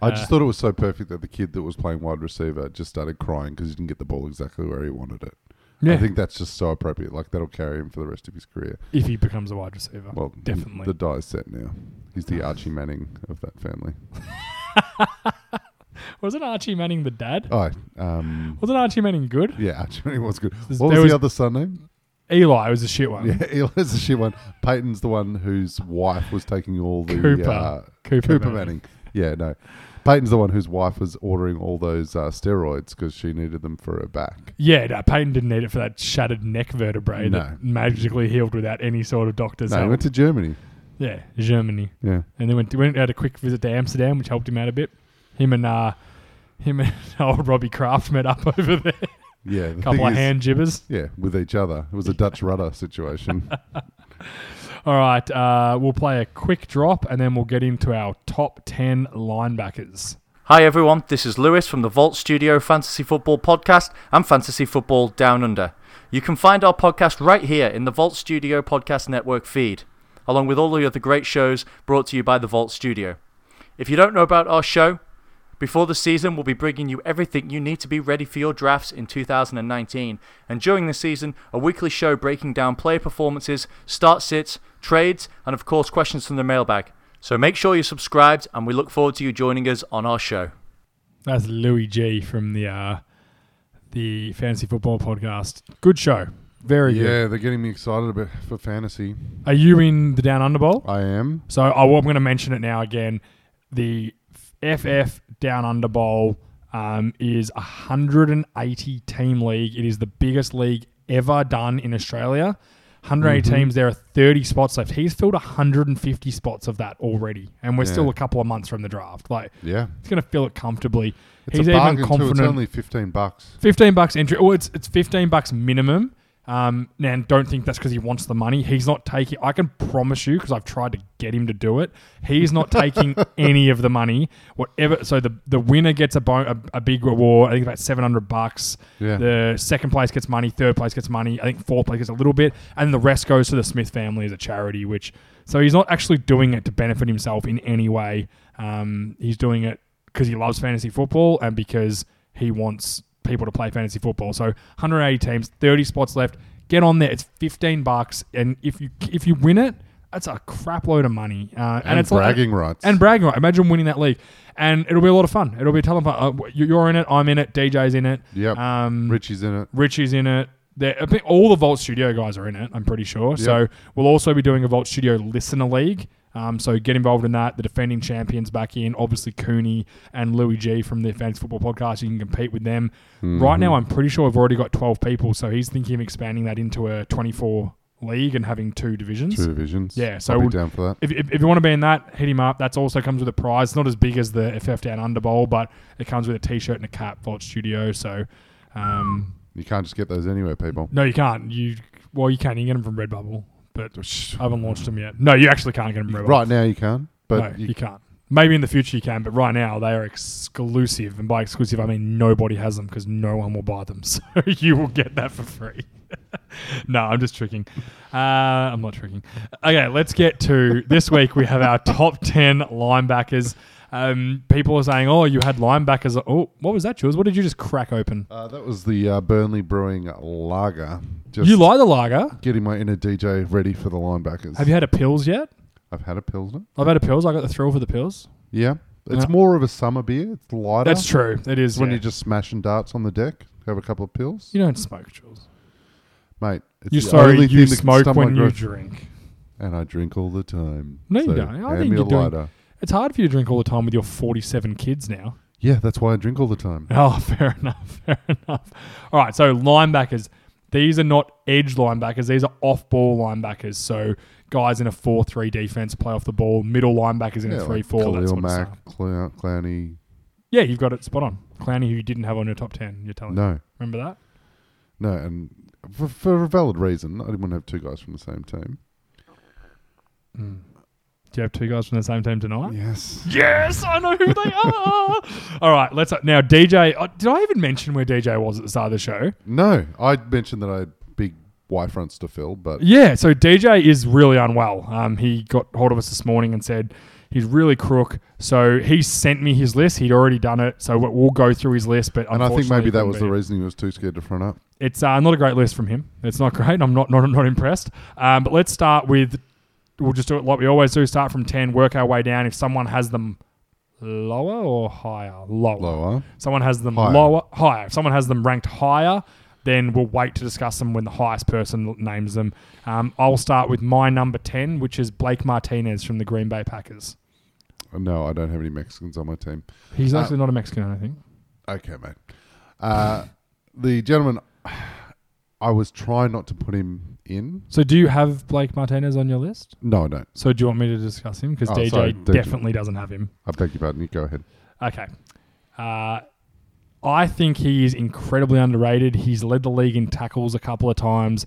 I Uh, just thought it was so perfect that the kid that was playing wide receiver just started crying because he didn't get the ball exactly where he wanted it. Yeah, I think that's just so appropriate. Like that'll carry him for the rest of his career. if he becomes a wide receiver, Well, definitely. the die's set now. He's the Archie Manning of that family. Wasn't Archie Manning the dad? Oh, um, Wasn't Archie Manning good? yeah, Archie Manning was good. What was, was- the other son name? Eli was a shit one. Yeah, Eli's the shit one. Peyton's the one whose wife was taking all the Cooper. Uh, Cooper Cooper Manning. Manning. Yeah, no. Peyton's the one whose wife was ordering all those uh, steroids because she needed them for her back. Yeah, no, Peyton didn't need it for that shattered neck vertebrae No. that magically healed without any sort of doctor's No, he help. went to Germany. yeah, Germany. Yeah. And then went went had a quick visit to Amsterdam, which helped him out a bit. Him and uh, him and old Robbie Kraft met up over there. Yeah. The couple thing of is- hand jibbers. Yeah, with each other. It was a Dutch rudder situation. All right, uh, we'll play a quick drop and then we'll get into our top ten linebackers. Hi everyone, this is Lewis from the Vault Studio Fantasy Football Podcast and Fantasy Football Down Under. You can find our podcast right here in the Vault Studio Podcast Network feed, along with all the other great shows brought to you by the Vault Studio. If you don't know about our show, before the season, we'll be bringing you everything you need to be ready for your drafts in 2019. And during the season, a weekly show breaking down player performances, start sits, trades, and of course, questions from the mailbag. So make sure you're subscribed, and we look forward to you joining us on our show. That's Louis G from the uh, the Fantasy Football Podcast. Good show, very good. yeah, they're getting me excited a bit for fantasy. Are you in the Down Under Bowl? I am. So I, I'm going to mention it now again. The FF Down Under Bowl um, is a 180 team league. It is the biggest league ever done in Australia. 180 Mhm. teams. There are 30 spots left. He's filled 150 spots of that already, and we're Yeah. still a couple of months from the draft. Like Yeah. he's going to fill it comfortably. It's he's a even bargain too. It's only 15 bucks. 15 bucks entry. Well, it's it's 15 bucks minimum. Um, and don't think that's because he wants the money. He's not taking. I can promise you, because I've tried to get him to do it. He's not taking any of the money. Whatever. So the the winner gets a, a a big reward. I think about 700 bucks. Yeah. The second place gets money. Third place gets money. I think fourth place gets a little bit, and the rest goes to the Smith family as a charity. Which so he's not actually doing it to benefit himself in any way. Um, he's doing it because he loves fantasy football and because he wants people to play fantasy football. So 180 teams, 30 spots left. Get on there. It's 15 bucks, and if you if you win it, that's a crap load of money. Uh, and, And, it's like- bragging rights. and bragging rights. Imagine winning that league, and it'll be a lot of fun. It'll be a ton of fun. Uh, you- you're in it. I'm in it. DJ's in it. Yep. Um, Richie's in it. Richie's in it. There, all the Vault Studio guys are in it. I'm pretty sure. So we'll also be doing a Vault Studio Listener League. Um, so get involved in that. The defending champions back in, obviously Cooney and Louis G from the Fantasy Football Podcast. You can compete with them. Right now, I'm pretty sure we've already got 12 people, so he's thinking of expanding that into a 24 league and having two divisions. Two divisions. Yeah, so we'll- down for that. If, if, if you want to be in that, hit him up. That's also comes with a prize. It's not as big as the FF Down Under Bowl, but it comes with a T-shirt and a cap, Vault Studio. So, um, You can't just get those anywhere, people. no, you can't. You well, you can. You can get them from Redbubble, but I haven't launched them yet. No, you actually can't get them Right now you can, but no, you, you, can't. Maybe in the future you can, but right now they are exclusive, and by exclusive I mean nobody has them because no one will buy them. So you will get that for free. no, I'm just tricking. Uh, I'm not tricking. Okay, let's get to this week. We have our top ten linebackers. Um, people are saying, "Oh, you had linebackers." Oh, what was that, Jules? What did you just crack open? uh, that was the uh, Burnley Brewing Lager. Just you like the lager? getting my inner DJ ready for the linebackers. Have you had a pills yet? I've had a pilsner. I've had a pills. I got the thrill for the pills. Yeah, it's Yeah. more of a summer beer. It's lighter. That's true. It is when yeah. you're just smashing darts on the deck. Have a couple of pills, You don't smoke, Jules. mate. It's You're the sorry. only You smoke when you drink. and I drink all the time. No, you don't. I hand think me you're a doing- lighter. It's hard for you to drink all the time with your 47 kids now. Yeah, that's why I drink all the time. Oh, fair enough. Fair enough. All right. So linebackers. These are not edge linebackers. These are off-ball linebackers. So guys in a four-three defense play off the ball. Middle linebackers in Yeah, a three-four. that Khalil Mack. Clowney. Yeah, you've got it spot on. Clowney, who you didn't have on your top ten. You're telling me. No, Remember that? no, and for, for a valid reason, I didn't want to have two guys from the same team. Hmm. Do you have two guys from the same team tonight? Yes. Yes, I know who they are. All right, let's now. DJ, uh, did I even mention where DJ was at the start of the show? No, I mentioned that I had big Y fronts to fill, but Yeah, so DJ is really unwell. Um, he got hold of us this morning and said he's really crook. So he sent me his list. He'd already done it, so we- we'll go through his list. But and I think maybe that was the reason he was too scared to front up. It's uh, not a great list from him. It's not great. I'm not not not impressed. Um, but let's start with. We'll just do it like we always do. Start from ten. Work our way down. If someone has them lower or higher, lower. Lower. Someone has them Higher. lower, higher. If someone has them ranked higher, then we'll wait to discuss them when the highest person names them. Um, I'll start with my number 10, which is Blake Martinez from the Green Bay Packers. No, I don't have any Mexicans on my team. He's Uh, actually not a Mexican, I think. Okay, mate. Uh, the gentleman, I was trying not to put him in. So do you have Blake Martinez on your list? No, I don't. So do you want me to discuss him? Because Oh, DJ sorry, DJ. definitely doesn't have him. I beg your pardon. You go ahead. Okay. Uh, I think he is incredibly underrated. He's led the league in tackles a couple of times.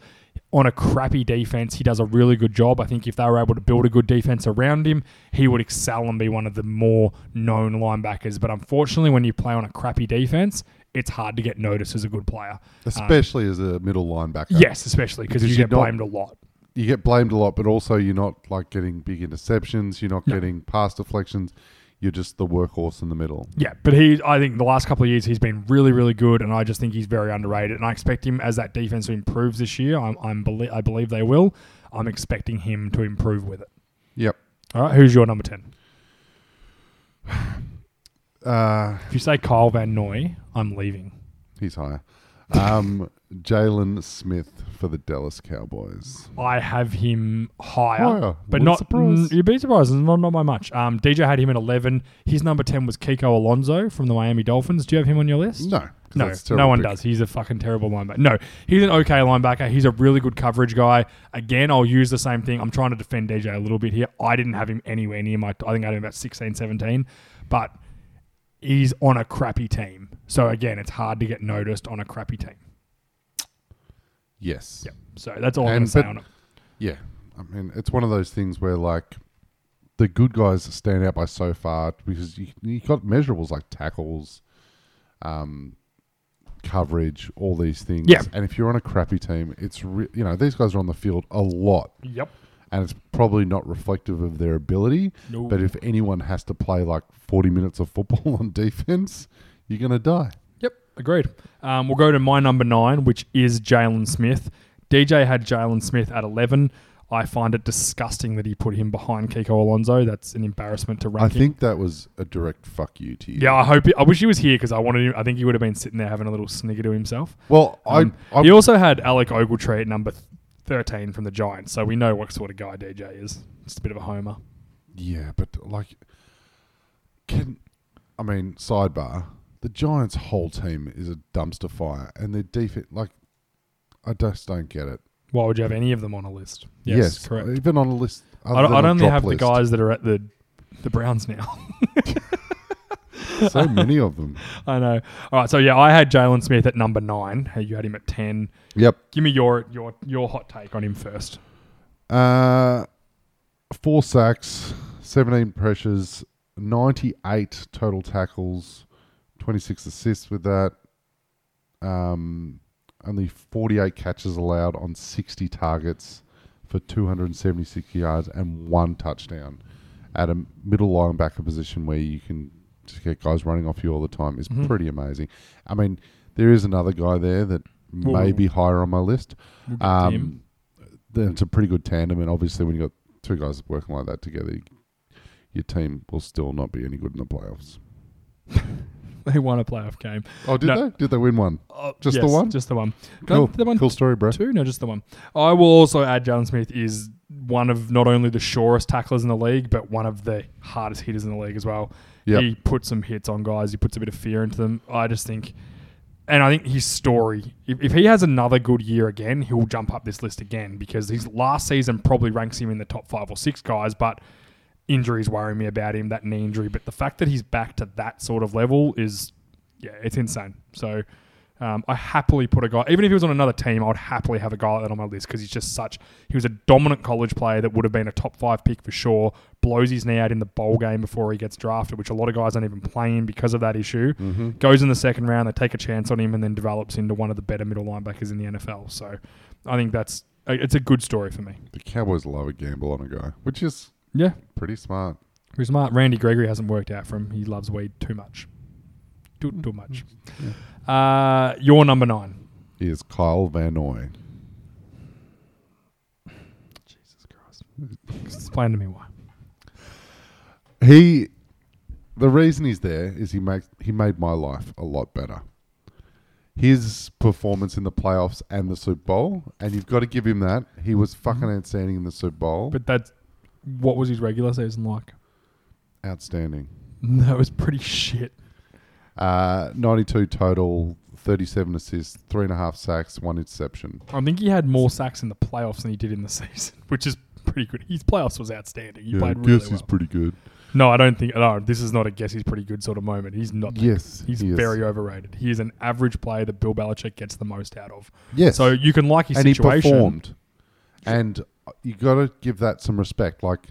On a crappy defense, he does a really good job. I think if they were able to build a good defense around him, he would excel and be one of the more known linebackers. But unfortunately, when you play on a crappy defense, it's hard to get noticed as a good player. Especially as a middle linebacker. Yes, especially because you get not- blamed a lot. You get blamed a lot, but also you're not like getting big interceptions. You're not No. getting pass deflections. You're just the workhorse in the middle. Yeah, but he, I think the last couple of years he's been really, really good, and I just think he's very underrated. And I expect him as that defense improves this year. I'm, I'm belie- I believe they will. I'm expecting him to improve with it. Yep. All right, who's your number ten? Uh, If you say Kyle Van Noy, I'm leaving. he's higher. Um, Jaylon Smith for the Dallas Cowboys. I have him higher, Higher. but not. surprise. you'd be surprised. Not not by much. Um, DJ had him at eleven. His number ten was Kiko Alonso from the Miami Dolphins. Do you have him on your list? No. No, that's a terrible no one pick. does. He's a fucking terrible linebacker. No, he's an okay linebacker. He's a really good coverage guy. Again, I'll use the same thing. I'm trying to defend DJ a little bit here. I didn't have him anywhere near my. I think I had him about 16, 17. But he's on a crappy team. So again, it's hard to get noticed on a crappy team. Yes. Yep. So that's all I'm going to say on it. Yeah. I mean, it's one of those things where like the good guys stand out by so far because you you got measurables like tackles, um, coverage, all these things. Yeah. And if you're on a crappy team, it's re- you know these guys are on the field a lot, Yep. And it's probably not reflective of their ability. But if anyone has to play like 40 minutes of football on defense, you're gonna die. Yep, agreed. Um, we'll go to my number nine, which is Jaylon Smith. DJ had Jaylon Smith at 11. I find it disgusting that he put him behind Kiko Alonso. That's an embarrassment to I rank him. think that was a direct fuck you to you. Yeah, I hope. He, I wish he was here because I wanted him. I think he would have been sitting there having a little snigger to himself. Well, Um, I, I he also had Alec Ogletree at number 13 from the Giants, so we know what sort of guy DJ is. Just a bit of a homer. Yeah, but like, can I mean sidebar? The Giants' whole team is a dumpster fire, and their defense, like, I just don't get it. Why would you have any of them on a list? Yes, correct. Even on a list, other I, a only have list. the guys that are at the the Browns now. So many of them. I know. All right, so yeah, I had Jaylon Smith at number nine. Hey, You had him at ten. Yep. Give me your your your hot take on him first. Uh, four sacks, seventeen pressures, ninety-eight total tackles, twenty-six assists with that. Um, only forty-eight catches allowed on sixty targets for two hundred and seventy-six yards and one touchdown. At a middle linebacker position where you can just get guys running off you all the time is Mhm. pretty amazing. I mean, there is another guy there that may be higher on my list. We'll get to him. Um, then it's a pretty good tandem, and obviously, when you have got two guys working like that together, you- your team will still not be any good in the playoffs. They won a playoff game. Oh, did No. they? Did they win one? Oh, Just the one? Just the one. Cool, the one cool story, bro. two? No, just the one. I will also add Jaylon Smith is one of not only the surest tacklers in the league, but one of the hardest hitters in the league as well. Yep. He puts some hits on guys. He puts a bit of fear into them. I just think, and I think his story, if, if he has another good year again, he'll jump up this list again because his last season probably ranks him in the top five or six guys, but injuries worry me about him, that knee injury. But the fact that he's back to that sort of level is, yeah, it's insane. So um, I happily put a guy, even if he was on another team, I would happily have a guy like that on my list because he's just such, he was a dominant college player that would have been a top five pick for sure. Blows his knee out in the bowl game before he gets drafted, which a lot of guys aren't even playing because of that issue. Mm-hmm. Goes in the second round, they take a chance on him, and then develops into one of the better middle linebackers in the NFL. So I think that's, it's a good story for me. The Cowboys love a gamble on a guy, which is Yeah. pretty smart. Who's smart? Randy Gregory hasn't worked out for him. He loves weed too much. Too, too much. Uh, your number nine. Is Kyle Van Noy. Jesus Christ. Explain to me why. He, the reason he's there is he makes he made my life a lot better. His performance in the playoffs and the Super Bowl, and you've got to give him that. He was fucking outstanding in the Super Bowl. But that's what was his regular season like? outstanding. That was pretty shit. Uh, 92 total, 37 assists, three and a half sacks, one interception. I think he had more sacks in the playoffs than he did in the season, which is pretty good. His playoffs was outstanding. He yeah, I guess really he's well. pretty good. No, I don't think. No, this is not a guess. He's pretty good sort of moment. He's not. Yes, good. he's he very overrated. He is an average player that Bill Belichick gets the most out of. Yes. So you can like his and he performed. And you got to give that some respect. Like,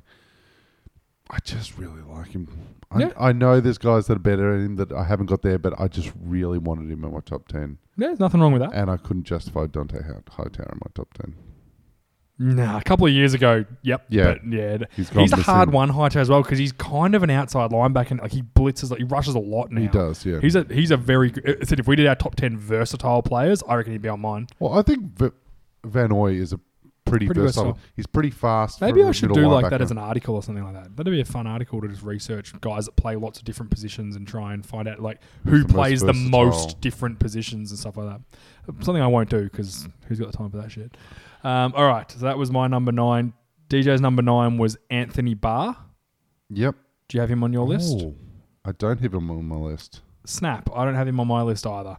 I just really like him. I, Yeah. I know there's guys that are better than him that I haven't got there, but I just really wanted him in my top 10. Yeah, there's nothing wrong with that. And I couldn't justify Dont'a Hi- Hightower in my top 10. Nah, a couple of years ago, yep. Yeah. but yeah. He's He's, a hard one, Hightower as well, because he's kind of an outside linebacker. Like he blitzes, like he rushes a lot now. He does, yeah. He's a he's a very. good- I said if we did our top ten versatile players, I reckon he'd be on mine. well, I think v- Van Noy is a pretty, Pretty versatile. versatile. He's pretty fast. Maybe I should do like that as an article or something like that. That'd be a fun article to just research guys that play lots of different positions and try and find out like who the most plays the most different positions and stuff like that. Something I won't do because who's got the time for that shit? Um, all right, so that was my number nine. DJ's number nine was Anthony Barr. Yep. Do you have him on your list? Oh, I don't have him on my list. Snap. I don't have him on my list either.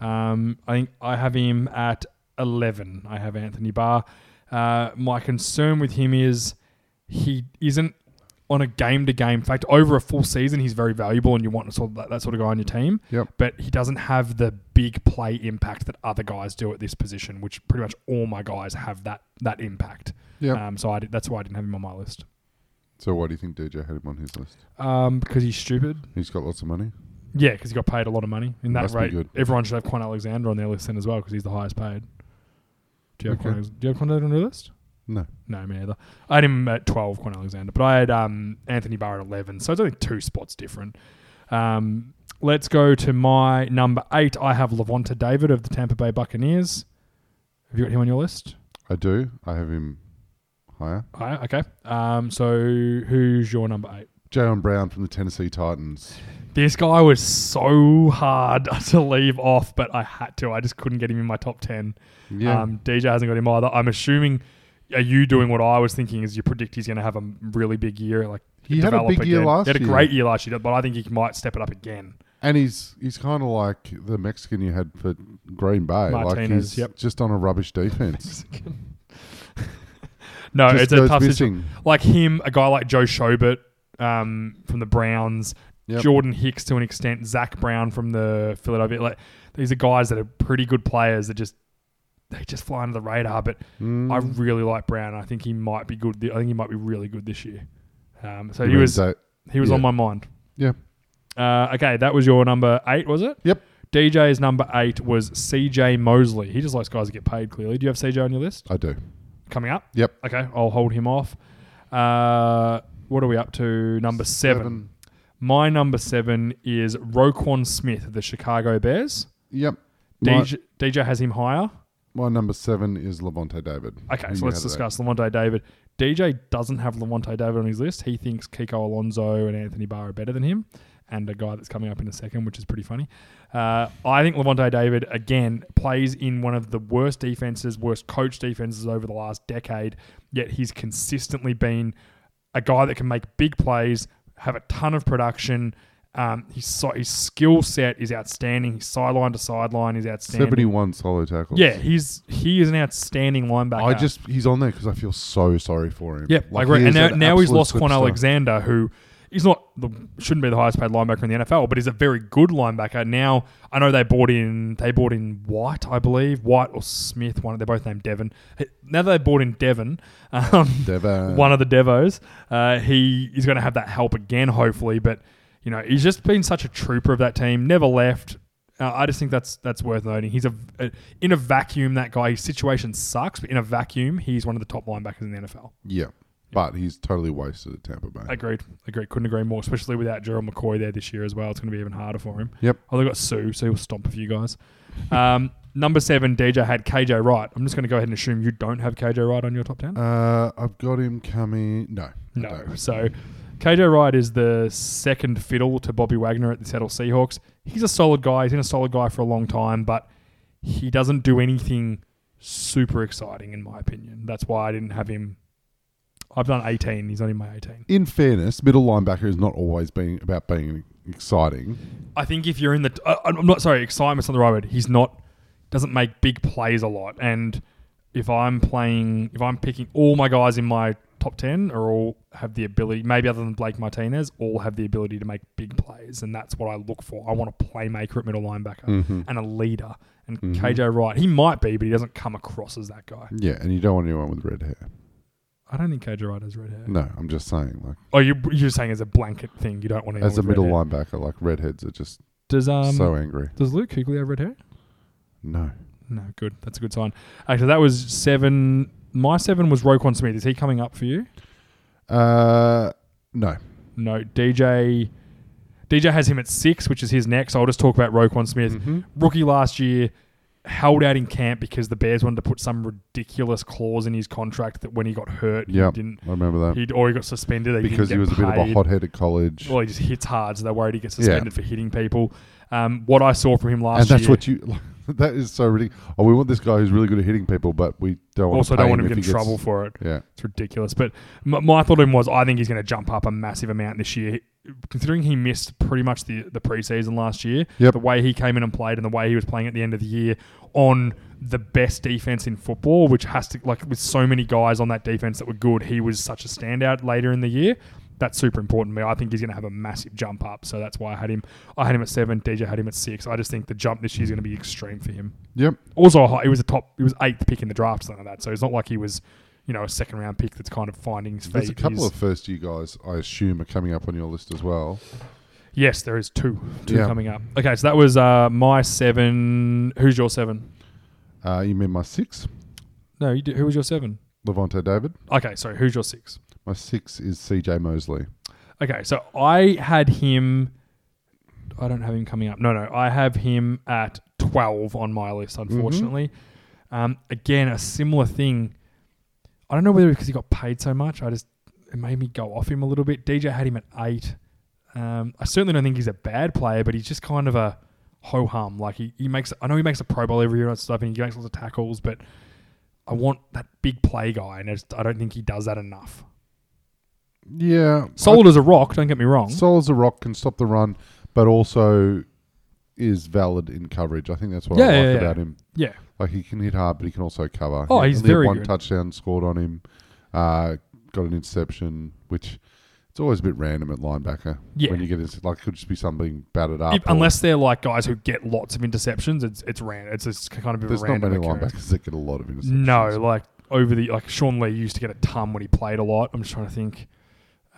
Um, I think I have him at 11. I have Anthony Barr. Uh, my concern with him is he isn't on a game to game In fact over a full season. He's very valuable, and you want sort of that, that sort of guy on your team. Yep. But he doesn't have the big play impact that other guys do at this position, which pretty much all my guys have that that impact. Yep. Um, so I did, that's why I didn't have him on my list. So why do you think DJ had him on his list? Um, because he's stupid. He's got lots of money. Yeah, because he got paid a lot of money. In that Must be rate, good. everyone should have Kwon Alexander on their list then as well because he's the highest paid. Do you have Okay. Kwon, Alex- Do you have Kwon Alexander on your list? No. No, me neither. I had him at twelve, Kwon Alexander, but I had um, Anthony Barr at eleven, so it's only two spots different. Um, let's go to my number eight. I have Lavonte David of the Tampa Bay Buccaneers. Have you got him on your list? I do. I have him higher. Higher, okay. Um, so who's your number eight? Jayon Brown from the Tennessee Titans. This guy was so hard to leave off, but I had to. I just couldn't get him in my top 10. Yeah. Um, DJ hasn't got him either. I'm assuming are you doing what I was thinking? Is you predict he's going to have a really big year? Like He had a big year again? last He had a year. great year last year, but I think he might step it up again. And he's he's kind of like the Mexican you had for Green Bay. like Martinez, he's yep. just on a rubbish defense. No, Just it's a goes tough missing. situation. Like him, a guy like Joe Schobert um, from the Browns, Yep. Jordan Hicks to an extent, Zach Brown from the Philadelphia. Like these are guys that are pretty good players that just they just fly under the radar. But Mm. I really like Brown. I think he might be good. I think he might be really good this year. Um, so he was he was yeah. on my mind. Yeah. Uh, okay, that was your number eight, was it? Yep. DJ's number eight was CJ Mosley. He just likes guys that get paid. Clearly, do you have CJ on your list I do. coming up? Yep. Okay, I'll hold him off. Uh, what are we up to? Number seven. My number seven is Roquan Smith of the Chicago Bears. Yep. My, DJ, DJ has him higher. my number seven is Lavonte David. Okay, Who so let's discuss Lamonte David. DJ doesn't have Lamonte David on his list. He thinks Kiko Alonso and Anthony Barr are better than him, and a guy that's coming up in a second, which is pretty funny. Uh, I think Lamonte David again plays in one of the worst defenses, worst coach defenses over the last decade. Yet he's consistently been a guy that can make big plays, have a ton of production. Um, his si- his skill set is outstanding. His sideline to sideline is outstanding. 71 solo tackles. Yeah, he's he is an outstanding linebacker. I just he's on there because I feel so sorry for him. Yep, Like, I agree. And now, an now he's lost Kwon. Alexander, who he's not the shouldn't be the highest paid linebacker in the NFL, but he's a very good linebacker. Now I know they bought in they bought in White, I believe White or Smith. One they're both named Devon. Now they bought in Devon, um, Devon. one of the Devos, uh, he is going to have that help again, hopefully. But you know, he's just been such a trooper of that team. Never left. Uh, I just think that's that's worth noting. He's a, a in a vacuum. That guy, his situation sucks, but in a vacuum, he's one of the top linebackers in the NFL. Yeah. But he's totally wasted at Tampa Bay. Agreed. Agreed. Couldn't agree more. Especially without Gerald McCoy there this year as well. It's going to be even harder for him. Yep. Oh, they got Suh, so he'll stomp a few guys. Um, number seven, DJ had KJ Wright. I'm just going to go ahead and assume you don't have KJ Wright on your top ten. Uh, I've got him coming. No. No. So KJ Wright is the second fiddle to Bobby Wagner at the Seattle Seahawks. He's a solid guy. He's been a solid guy for a long time, but he doesn't do anything super exciting in my opinion. That's why I didn't have him. I've done 18. He's only my 18. In fairness, middle linebacker is not always being about being exciting. I think if you're in the, uh, I'm not sorry, excitement's not the right word. He's not doesn't make big plays a lot, and if I'm playing, if I'm picking all my guys in my top ten, are all have the ability, maybe other than Blake Martinez, all have the ability to make big plays, and that's what I look for. I want a playmaker at middle linebacker Mm-hmm. and a leader. And Mhm. KJ Wright, he might be, but he doesn't come across as that guy. Yeah, and you don't want anyone with red hair. I don't think KJ Wright has red hair. No, I'm just saying, like Oh, you, you're saying as a blanket thing, you don't want anyone as a middle linebacker, like redheads are just Does um so angry. does Luke Kuechly have red hair? No. No, good. That's a good sign. Actually, that was seven. My seven was Roquan Smith. Is he coming up for you? Uh, no. No, DJ. DJ has him at six, which is his next. I'll just talk about Roquan Smith. Mm-hmm. Rookie last year, held out in camp because the Bears wanted to put some ridiculous clause in his contract that when he got hurt, he Yep. didn't. I remember that He or he got suspended he because he was get a bit of a paid. hothead at college, Well, he just hits hard, so they're worried he gets Yeah. suspended for hitting people. Um, what I saw from him last and that's year, what you. that is so ridiculous. Oh, we want this guy who's really good at hitting people, but we don't want also to don't want him to get in trouble for it. Yeah. It's ridiculous. But m- my thought of him was I think he's going to jump up a massive amount this year. Considering he missed pretty much the, the preseason last year, Yep. the way he came in and played and the way he was playing at the end of the year on the best defense in football, which has to, like, with so many guys on that defense that were good, he was such a standout later in the year. That's super important to me. I think he's going to have a massive jump up. So that's why I had him. I had him at seven. DJ had him at six. I just think the jump this year is going to be extreme for him Yep. also high, he was a top he was eighth pick in the draft something like that so it's not like he was you know a second round pick that's kind of finding his feet There's a couple He's- of first year guys I assume are coming up on your list as well. yes there is two two Yeah. coming up okay so that was uh my seven who's your seven Uh, you mean my six, no you did, who was your seven Lavonte David. okay sorry who's your six My six is C.J. Mosley. okay so i had him i don't have him coming up no no i have him at 12 on my list unfortunately um again a similar thing i don't know whether because he got paid so much i just it made me go off him a little bit dj had him at eight um, I certainly don't think he's a bad player, but he's just kind of a ho hum. Like he, he makes, I know he makes a Pro Bowl every year and stuff, and he makes lots of tackles, but I I want that big play guy, and I, just, I don't think he does that enough. Yeah, Solid as a rock, don't get me wrong. Solid as a rock can stop the run, but also is valid in coverage. I think that's what Yeah, I like yeah, yeah. about him. yeah, Like he can hit hard, but he can also cover. Oh, He he's very one good. touchdown scored on him. Uh, got an interception, which it's always a bit random at linebacker. Yeah. when you get it, like it could just be something batted up. If- unless they're like guys who get lots of interceptions, it's it's ran. It's just kind of a there's not random many occurrence. linebackers that get a lot of interceptions. No, like over the like Sean Lee used to get a ton when he played a lot. I'm just trying to think.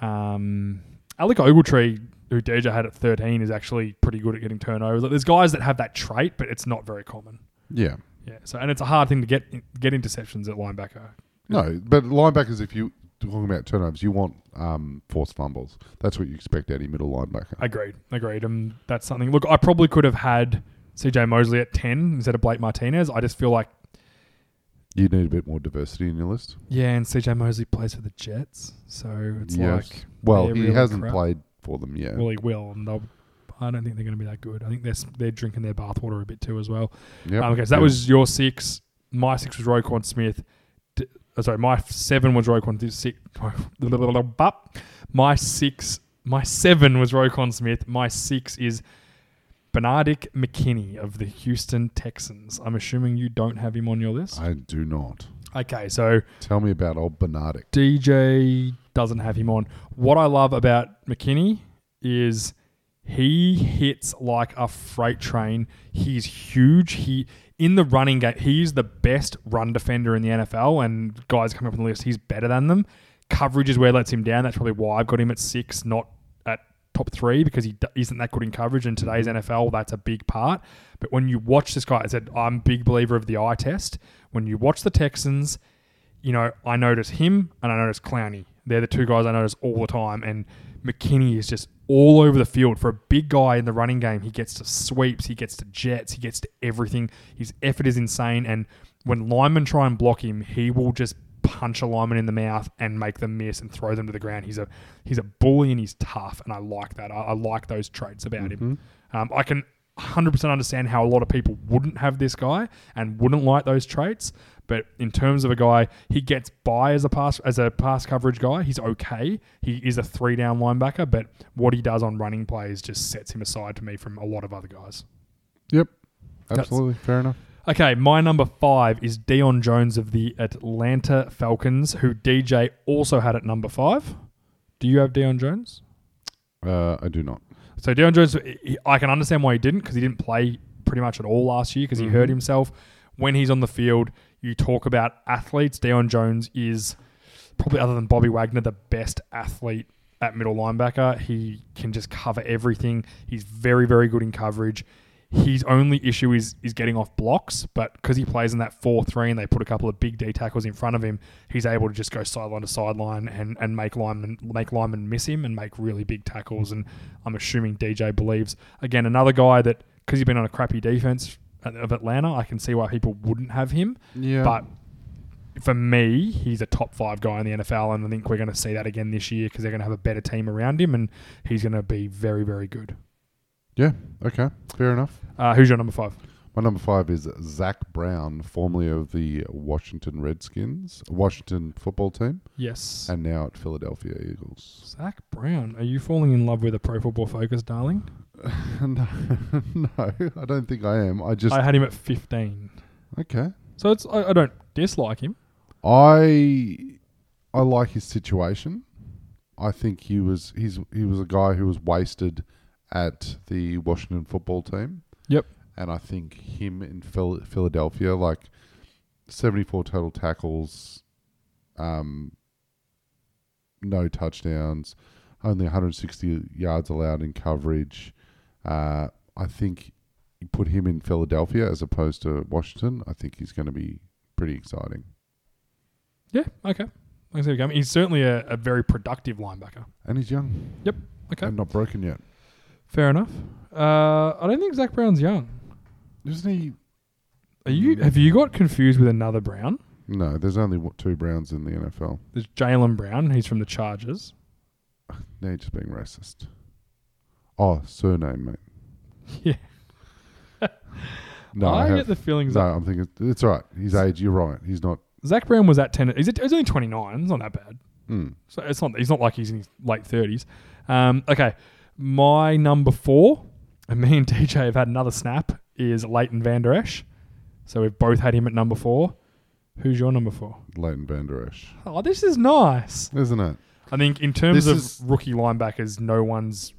Um, Alec Ogletree, who DJ had at 13, is actually pretty good at getting turnovers. Like, there's guys that have that trait, but it's not very common. yeah, Yeah. So and it's a hard thing to get get interceptions at linebacker. no, but linebackers, if you talking about turnovers, you want um, forced fumbles. That's what you expect out of your middle linebacker. Agreed. Agreed. And that's something. Look, I probably could have had CJ Mosley at 10 instead of Blake Martinez. I just feel like you need a bit more diversity in your list. yeah, and CJ Mosley plays for the Jets, so it's Yes. like Well, they're he really hasn't crap. played for them yet. Well, he will, and they'll. I don't think they're going to be that good. I think they're s- they're drinking their bathwater a bit too as well. Yep. Um, okay, so that Yeah. was your six. My six was Roquan Smith. D- uh, sorry, my seven was Roquan Th- six. My six, my seven was Roquan Smith. My six is Benardrick McKinney of the Houston Texans. I'm assuming you don't have him on your list. I do not. Okay, so Tell me about old Benardrick. DJ doesn't have him on. What I love about McKinney is he hits like a freight train. He's huge. He in the running game, he's the best run defender in the NFL. And guys coming up on the list, he's better than them. Coverage is where it lets him down. That's probably why I've got him at six, not top three, because he d- isn't that good in coverage. In today's mm-hmm. NFL, that's a big part. But when you watch this guy, I said I'm a big believer of the eye test. When you watch the Texans, you know, I notice him and I notice Clowney. They're the two guys I notice all the time. And McKinney is just all over the field. For a big guy in the running game, he gets to sweeps, he gets to jets, he gets to everything. His effort is insane. And when linemen try and block him, he will just punch a lineman in the mouth and make them miss and throw them to the ground. He's a he's a bully and he's tough, and I like that. I, I like those traits about him. Um, I can 100% understand how a lot of people wouldn't have this guy and wouldn't like those traits. But in terms of a guy, he gets by as a pass as a pass coverage guy. He's okay. He is a three down linebacker, but what he does on running plays just sets him aside to me from a lot of other guys. Yep. That's- Absolutely. Fair enough. Okay, my number five is Deion Jones of the Atlanta Falcons, who DJ also had at number five. Do you have Deion Jones? Uh, I do not. So Deion Jones, he- I can understand why he didn't because he didn't play pretty much at all last year because he hurt himself. When he's on the field, you talk about athletes. Deion Jones is probably, other than Bobby Wagner, the best athlete at middle linebacker. He can just cover everything. He's very, very good in coverage. His only issue is is getting off blocks, but because he plays in that four three and they put a couple of big D tackles in front of him, he's able to just go sideline to sideline and, and make linemen make linemen miss him and make really big tackles. And I'm assuming DJ believes again another guy that because he's been on a crappy defense of Atlanta, I can see why people wouldn't have him. Yeah. But for me, he's a top five guy in the NFL, and I think we're going to see that again this year because they're going to have a better team around him, and he's going to be very, very good. Yeah. Okay. Fair enough. Uh, who's your number five? My number five is Zach Brown, formerly of the Washington Redskins, Washington football team, Yes. and now at Philadelphia Eagles. Zach Brown. Are you falling in love with a Pro Football Focus, darling? no, no, I don't think I am. I just I had him at 15. okay. So it's I, I don't dislike him. I I like his situation. I think he was he's he was a guy who was wasted at the Washington football team, Yep. and I think him in Phil, Philadelphia, like seventy four total tackles, um, no touchdowns, only one hundred sixty yards allowed in coverage. Uh, I think you put him in Philadelphia as opposed to Washington. I think he's going to be pretty exciting. Yeah. Okay. I can see it. He's certainly a, a very productive linebacker. And he's young Yep. Okay. and not broken yet. Fair enough. Uh, I don't think Zach Brown's young. Isn't he? Are you? Have you got confused with another Brown? No, there's only what, two Browns in the NFL. There's Jayon Brown. He's from the Chargers. Now you're just being racist. Oh, surname, mate. Yeah. No, I, I have, get the feelings no. that I'm thinking it's all right. His age. You're right. He's not Zach Brown was at ten. He's, at, he's only twenty nine. It's not that bad. Hmm. So it's not. He's not like he's in his late thirties. Um, okay, my number four, and me and DJ have had another snap is Leighton Van Der Esch. So we've both had him at number four. Who's your number four? Leighton Van Der Esch, Oh, this is nice. isn't it? I think in terms This of rookie linebackers, no one's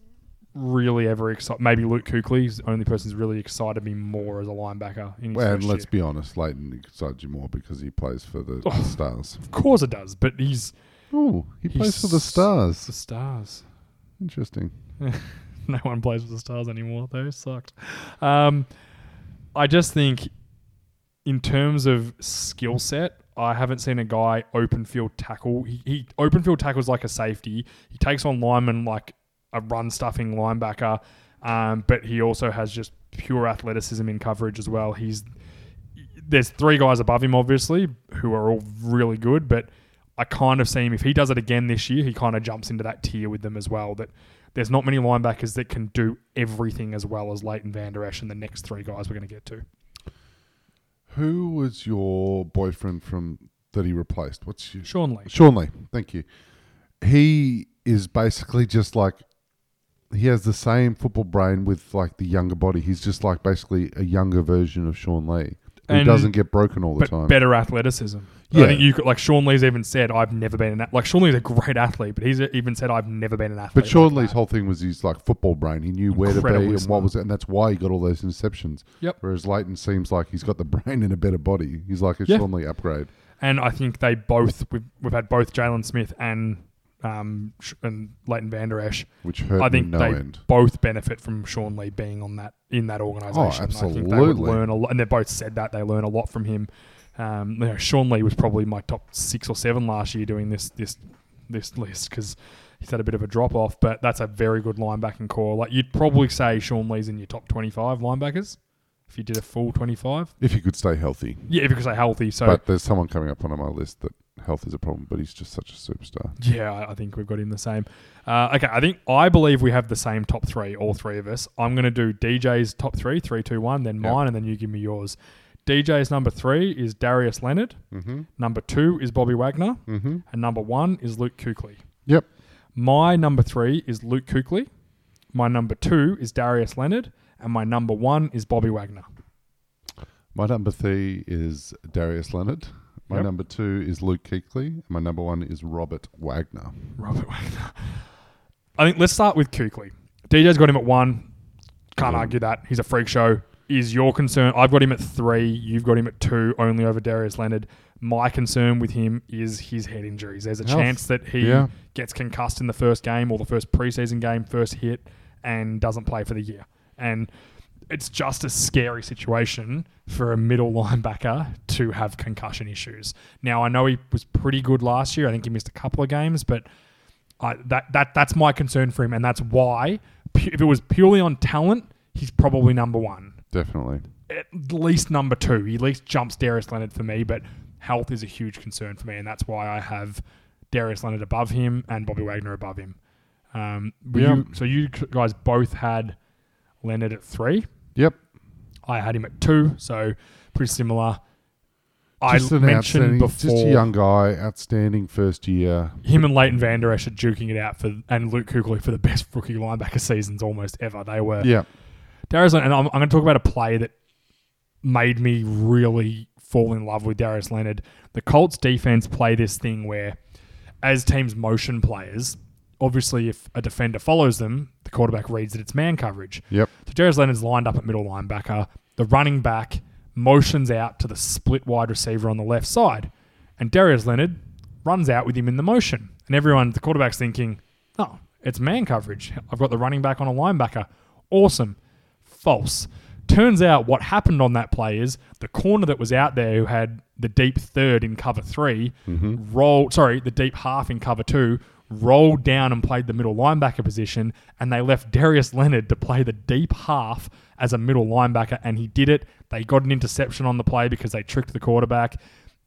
really ever excited. Maybe Luke Kuechly is the only person who's really excited me more as a linebacker. In his Well, and first let's year. be honest, Leighton excites you more because he plays for the Oh. Stars. Of course it does, but he's Oh, he plays for the Stars. the Stars. Interesting. no one plays with the Stars anymore. Those sucked. Um, I just think, in terms of skill set, I haven't seen a guy open field tackle. He, he open field tackles like a safety. He takes on linemen like a run stuffing linebacker, um, but he also has just pure athleticism in coverage as well. He's there's three guys above him, obviously, who are all really good, but I kind of see him if he does it again this year, he kind of jumps into that tier with them as well. That there's not many linebackers that can do everything as well as Leighton Van Der Esch and the next three guys we're going to get to. Who was your boyfriend from that he replaced? What's your Sean Lee. Sean Lee, thank you. He is basically just like he has the same football brain with like the younger body. He's just like basically a younger version of Sean Lee. Who And- doesn't get broken all the but time. better athleticism. Yeah. I think you could, like Sean Lee's even said, I've never been an a-" like Sean Lee's a great athlete, but he's even said I've never been an athlete. But Sean like Lee's that." whole thing was his like football brain. He knew where to be and what was it, and that's why he got all those interceptions. Yep. Whereas Leighton seems like he's got the brain and a better body. He's like a Yeah. Sean Lee upgrade. and I think they both we've, we've had both Jaylon Smith and um and Leighton Van Der Esch. Which hurt I think no they end. both benefit from Sean Lee being on that in that organisation. Oh, I think they would learn a lot, and they both said that they learn a lot from him. Um, you know, Sean Lee was probably my top six or seven last year doing this this this list because he's had a bit of a drop off, but that's a very good linebacking core. Like you'd probably say Sean Lee's in your top twenty five linebackers if you did a full twenty five. If you could stay healthy. Yeah, if you could say healthy. So but there's someone coming up on my list that health is a problem, but he's just such a superstar. Yeah, I- I think we've got him the same. Uh, okay, I think I believe we have the same top three, all three of us. I'm going to do DJ's top three, three, two, one, then Yep. mine, and then you give me yours. DJ's number three is Darius Leonard. Mm-hmm. Number two is Bobby Wagner, Mm-hmm. and number one is Luke Kuechly. Yep. My number three is Luke Kuechly. My number two is Darius Leonard, and my number one is Bobby Wagner. My number three is Darius Leonard. My Yep. number two is Luke Kuechly. My number one is Robert Wagner. Robert Wagner. I think let's start with Kuechly. DJ's got him at one. Can't Yeah. argue that. He's a freak show. Is your concern? I've got him at three. You've got him at two, only over Darius Leonard. My concern with him is his head injuries. There's a Health. chance that he Yeah. gets concussed in the first game or the first preseason game, first hit, and doesn't play for the year. And it's just a scary situation for a middle linebacker to have concussion issues. Now I know he was pretty good last year. I think he missed a couple of games, but I, that that that's my concern for him, and that's why if it was purely on talent, he's probably number one, Definitely. at least number two. He at least jumps Darius Leonard for me, but health is a huge concern for me, and that's why I have Darius Leonard above him and Bobby Wagner above him. Um, Yeah. you, so you guys both had Leonard at three. Yep. I had him at two, so pretty similar. Just I mentioned before just a young guy, outstanding first year. him and Leighton Van Der Esch are duking it out for and Luke Kuechly for the best rookie linebacker seasons almost ever. They were Yeah. Darius, and I'm, I'm going to talk about a play that made me really fall in love with Darius Leonard. The Colts defense play this thing where, as teams motion players, obviously if a defender follows them, the quarterback reads that it's man coverage. Yep. So Darius Leonard's lined up at middle linebacker. The running back motions out to the split wide receiver on the left side. And Darius Leonard runs out with him in the motion. And everyone, the quarterback's thinking, oh, it's man coverage. I've got the running back on a linebacker. Awesome. False. Turns out what happened on that play is the corner that was out there who had the deep third in cover 3 mm-hmm. rolled, sorry, the deep half in cover two, rolled down and played the middle linebacker position, and they left Darius Leonard to play the deep half as a middle linebacker, and he did it. They got an interception on the play because they tricked the quarterback.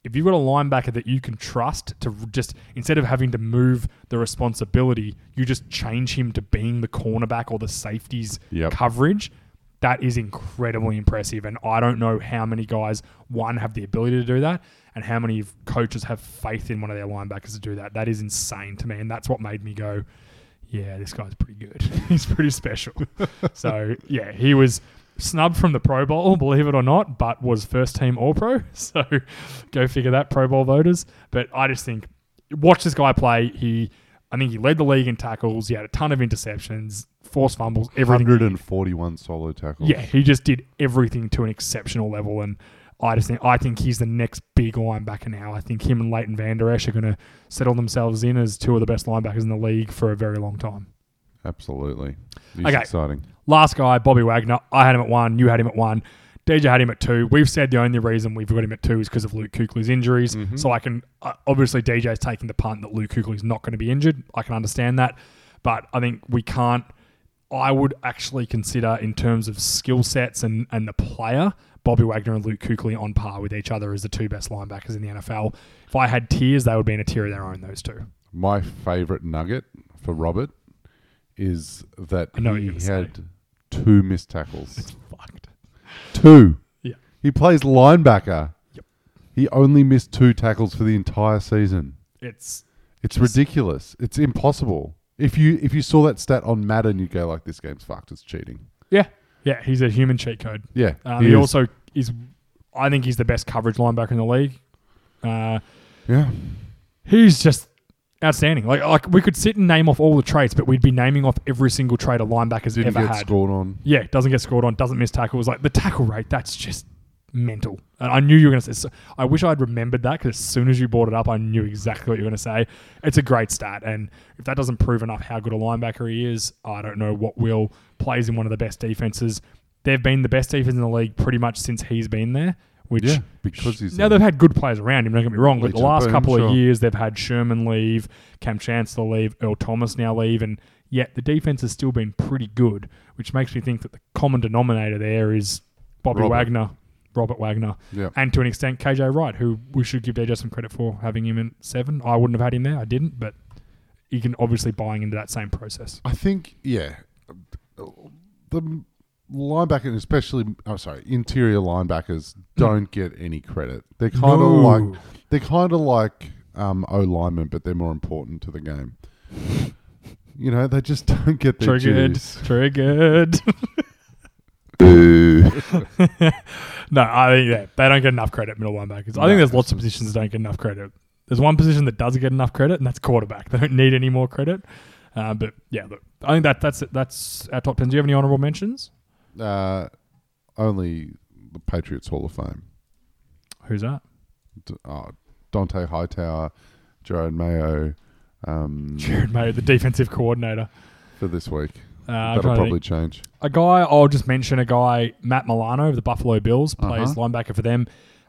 If you've got a linebacker that you can trust to just, instead of having to move the responsibility, you just change him to being the cornerback or the safety's Yep. coverage, That is incredibly impressive, and I don't know how many guys one have the ability to do that, and how many coaches have faith in one of their linebackers to do that. That is insane to me, and that's what made me go, "Yeah, this guy's pretty good. He's pretty special." so yeah, he was snubbed from the Pro Bowl, believe it or not, but was first team All Pro. So go figure that, Pro Bowl voters. But I just think watch this guy play. He, I think he led the league in tackles. He had a ton of interceptions, forced fumbles, everything. 141 solo tackles. Yeah, he just did everything to an exceptional level, and I just think I think he's the next big linebacker now. I think him and Leighton Vander Esch are going to settle themselves in as two of the best linebackers in the league for a very long time. Absolutely. He's Okay. exciting. Last guy, Bobby Wagner. I had him at one. You had him at one. DJ had him at two. We've said the only reason we've got him at two is because of Luke Kuechly's injuries. So I can uh, obviously DJ's taking the punt that Luke Kuechly's not going to be injured. I can understand that, but I think we can't. I would actually consider in terms of skill sets and and the player, Bobby Wagner and Luke Kuechly on par with each other as the two best linebackers in the NFL. If I had tiers, they would be in a tier of their own. Those two. My favorite nugget for Robert is that he you're say. had two missed tackles. Fucked. Two. Yeah. He plays linebacker. Yep. He only missed two tackles for the entire season. It's It's ridiculous. It's impossible. If you if you saw that stat on Madden, you'd go like, "This game's fucked. It's cheating." yeah, yeah. He's a human cheat code. Yeah, Um, he is. also is. I think he's the best coverage linebacker in the league. Uh, yeah. he's just outstanding. Like, like we could sit and name off all the traits, but we'd be naming off every single trait a linebackers Didn't ever get had. scored on. Yeah, doesn't get scored on, doesn't miss tackles. Like the tackle rate, that's just mental. And I knew you were going to say. So I wish I'd remembered that because as soon as you brought it up, I knew exactly what you were going to say. It's a great stat, and if that doesn't prove enough how good a linebacker he is, I don't know what will. Plays in one of the best defenses. They've been the best defense in the league pretty much since he's been there. Which Yeah, because he's now there. they've had good players around him. Don't get me wrong, but the last couple of years they've had Sherman leave, Kam Chancellor leave, Earl Thomas now leave, and yet the defense has still been pretty good, which makes me think that the common denominator there is Bobby Robert. Wagner, Robert Wagner, Yeah. and to an extent KJ Wright, who we should give DJ some credit for having him in seven. I wouldn't have had him there, I didn't, but you can obviously buying into that same process. I think, yeah, the linebacker, especially, oh, sorry, interior linebackers don't get any credit. They're kind of No. like they're kind of like um, O linemen, but they're more important to the game. You know, they just don't get their Triggered, dues. triggered. No, I think yeah, they don't get enough credit, middle linebackers. I think there's lots of positions that don't get enough credit. There's one position that doesn't get enough credit, and that's quarterback. They don't need any more credit. Uh, but yeah, look, I think that that's it. that's our top ten. Do you have any honorable mentions? Uh, only the Patriots Hall of Fame. Who's that? D- oh, Dont'a Hightower, Jerod Mayo, um, Jerod Mayo, the defensive coordinator. for this week. Uh, That'll probably change. a guy. I'll just mention a guy, Matt Milano of the Buffalo Bills, plays Uh-huh. linebacker for them.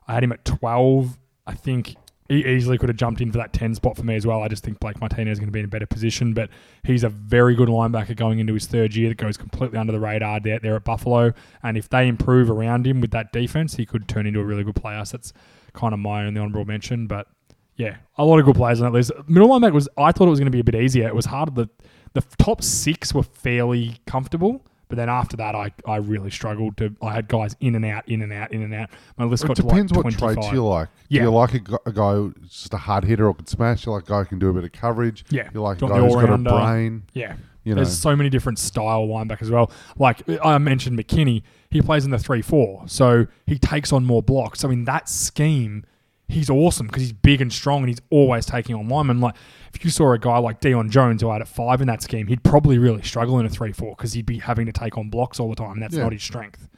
I had him at twelve. I think he easily could have jumped in for that ten spot for me as well. I just think Blake Martinez is going to be in a better position, but he's a very good linebacker going into his third year that goes completely under the radar there, there at Buffalo. And if they improve around him with that defense, he could turn into a really good player. So that's kind of my only honorable mention, but. Yeah, a lot of good players on that list. Middle linebacker was I thought it was going to be a bit easier. It was harder. The the top six were fairly comfortable, but then after that, I, I really struggled to. I had guys in and out, in and out, in and out. My list It got depends to like what 25. traits you like. Yeah. Do you like a, gu- a guy who's just a hard hitter or can smash? You like a guy who can do a bit of coverage? Yeah. You like a guy who's got a all-rounder? brain? Yeah. You know. There's so many different style linebackers as well. Like I mentioned McKinney, he plays in the 3 4. So he takes on more blocks. So in that scheme, he's awesome because he's big and strong and he's always taking on linemen. Like if you saw a guy like Deion Jones who had at five in that scheme, he'd probably really struggle in a 3 4 because he'd be having to take on blocks all the time. And that's Yeah. not his strength.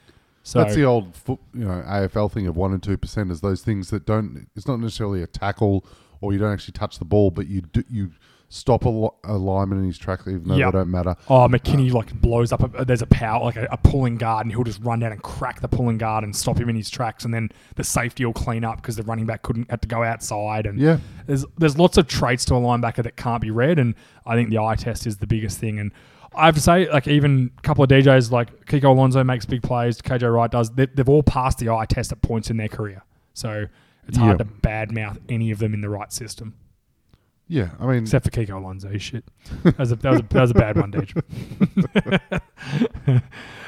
So That's the old foot, you know AFL thing of one and two percent is those things that don't. It's not necessarily a tackle or you don't actually touch the ball, but you do, you stop a, a lineman in his tracks even though Yep. they don't matter. Oh, McKinney like blows up. A, there's a power like a, a pulling guard, and he'll just run down and crack the pulling guard and stop him in his tracks, and then the safety will clean up because the running back couldn't had to go outside. And Yeah. there's there's lots of traits to a linebacker that can't be read, and I think the eye test is the biggest thing. And I have to say, like even a couple of DJs like Kiko Alonso makes big plays, KJ Wright does. They, they've all passed the eye test at points in their career, so it's hard Yeah. to badmouth any of them in the right system. Yeah, I mean, Except for Kiko Alonso, shit. That was a, that was a, that was a bad one, Deej.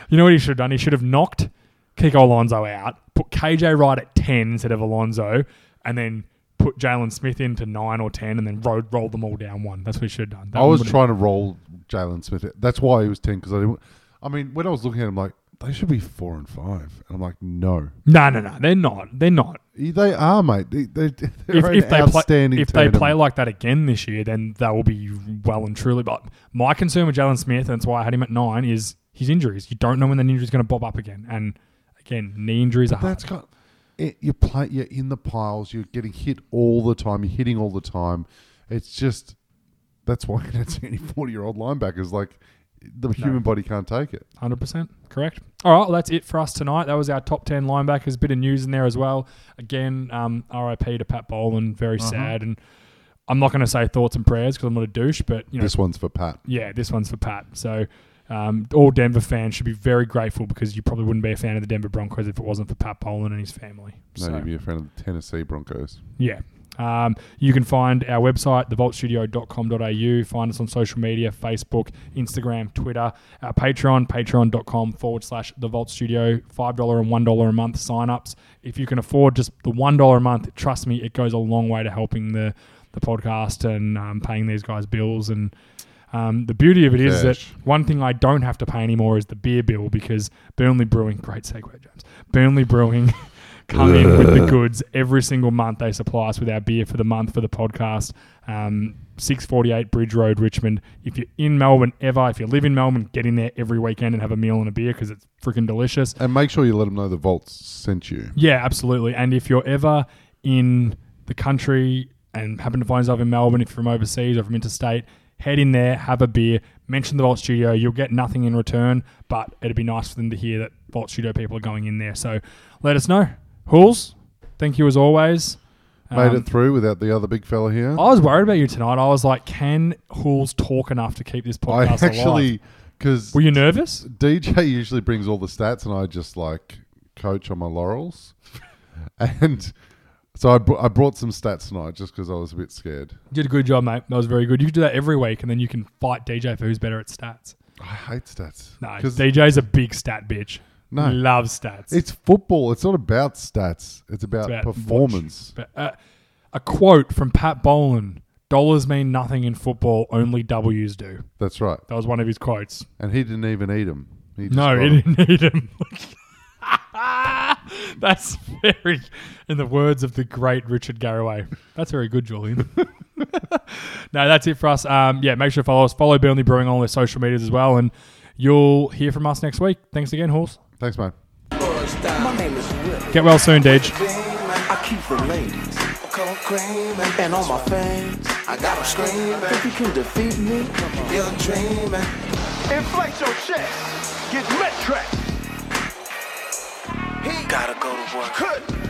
You know what he should have done? He should have knocked Kiko Alonso out, put KJ Wright at 10 instead of Alonso, and then put Jaylon Smith into 9 or 10 and then rolled, rolled them all down one. That's what he should have done. That I was trying to roll Jaylon Smith. That's why he was ten because I didn't. I mean, when I was looking at him, like they should be four and five, and I'm like, no, No, no, no. They're not. They're not. They are, mate. They, they, they're If, if they play, if they play like that again this year, then they will be well and truly. But my concern with Jaylon Smith, and that's why I had him at nine, is his injuries. You don't know when the injury is going to bob up again. And again, knee injuries are hard. That's got. It, you play. You're in the piles. You're getting hit all the time. You're hitting all the time. It's just. That's why you don't see any forty-year-old linebackers. Like the human body can't take it. Hundred percent correct. All right, well, that's it for us tonight. That was our top ten linebackers. Bit of news in there as well. Again, um, R.I.P. to Pat Bowlen. Very Uh-huh. sad, and I'm not going to say thoughts and prayers because I'm not a douche. But you know, This one's for Pat. yeah, this one's for Pat. So. Um, all Denver fans should be very grateful because you probably wouldn't be a fan of the Denver Broncos if it wasn't for Pat Bowlen and his family. No, So- you'd be a fan of the Tennessee Broncos. yeah. Um, you can find our website, thevaultstudio.com.au. Find us on social media Facebook, Instagram, Twitter. Our Patreon, patreon.com forward slash The Vault Studio. $5 and $1 a month sign-ups. If you can afford just the $1 a month, trust me, it goes a long way to helping the, the podcast and um, paying these guys bills. And um, the beauty of it is that one thing I don't have to pay anymore is the beer bill because Burnley Brewing, great segue, James. Burnley Brewing come in with the goods every single month. They supply us with our beer for the month for the podcast. Um, 648 Bridge Road, Richmond. If you're in Melbourne ever, if you live in Melbourne, get in there every weekend and have a meal and a beer because it's freaking delicious. And make sure you let them know the Vaults sent you. Yeah, absolutely. And if you're ever in the country and happen to find yourself in Melbourne, if you're from overseas or from interstate, head in there, have a beer, mention the Vault Studio. You'll get nothing in return, but it'd be nice for them to hear that Vault Studio people are going in there. So let us know. Hools, thank you as always. Made Um, it through without the other big fella here. I was worried about you tonight. I was like, can Hools talk enough to keep this I podcast actually, because Were you nervous? DJ usually brings all the stats, and I just like coach on my laurels. and so I, br- I brought some stats tonight just because I was a bit scared. You did a good job, mate. That was very good. You could do that every week, and then you can fight DJ for who's better at stats. I hate stats. No, 'Cause DJ's a big stat bitch. No. He loves stats. it's football. It's not about stats. It's about, about performance. But, uh, a quote from Pat Bowlen: "Dollars mean nothing in football. Only W's do." That's right. That was one of his quotes. And he didn't even eat them. He No, he didn't eat them. That's very, in the words of the great Richard Garraway. That's very good, Julian. no, that's it for us. Um, yeah, make sure to follow us. Follow Burnley Brewing on all their social medias as well, and you'll hear from us next week. Thanks again, Horse. Thanks, mate. My name is Willie. Get well soon, Deej. I keep the ladies cold and, and on my fans. I got them screaming. Think you can defeat me? You're dreaming. Inflate your chest. Get Metrex. He gotta go to work. Good.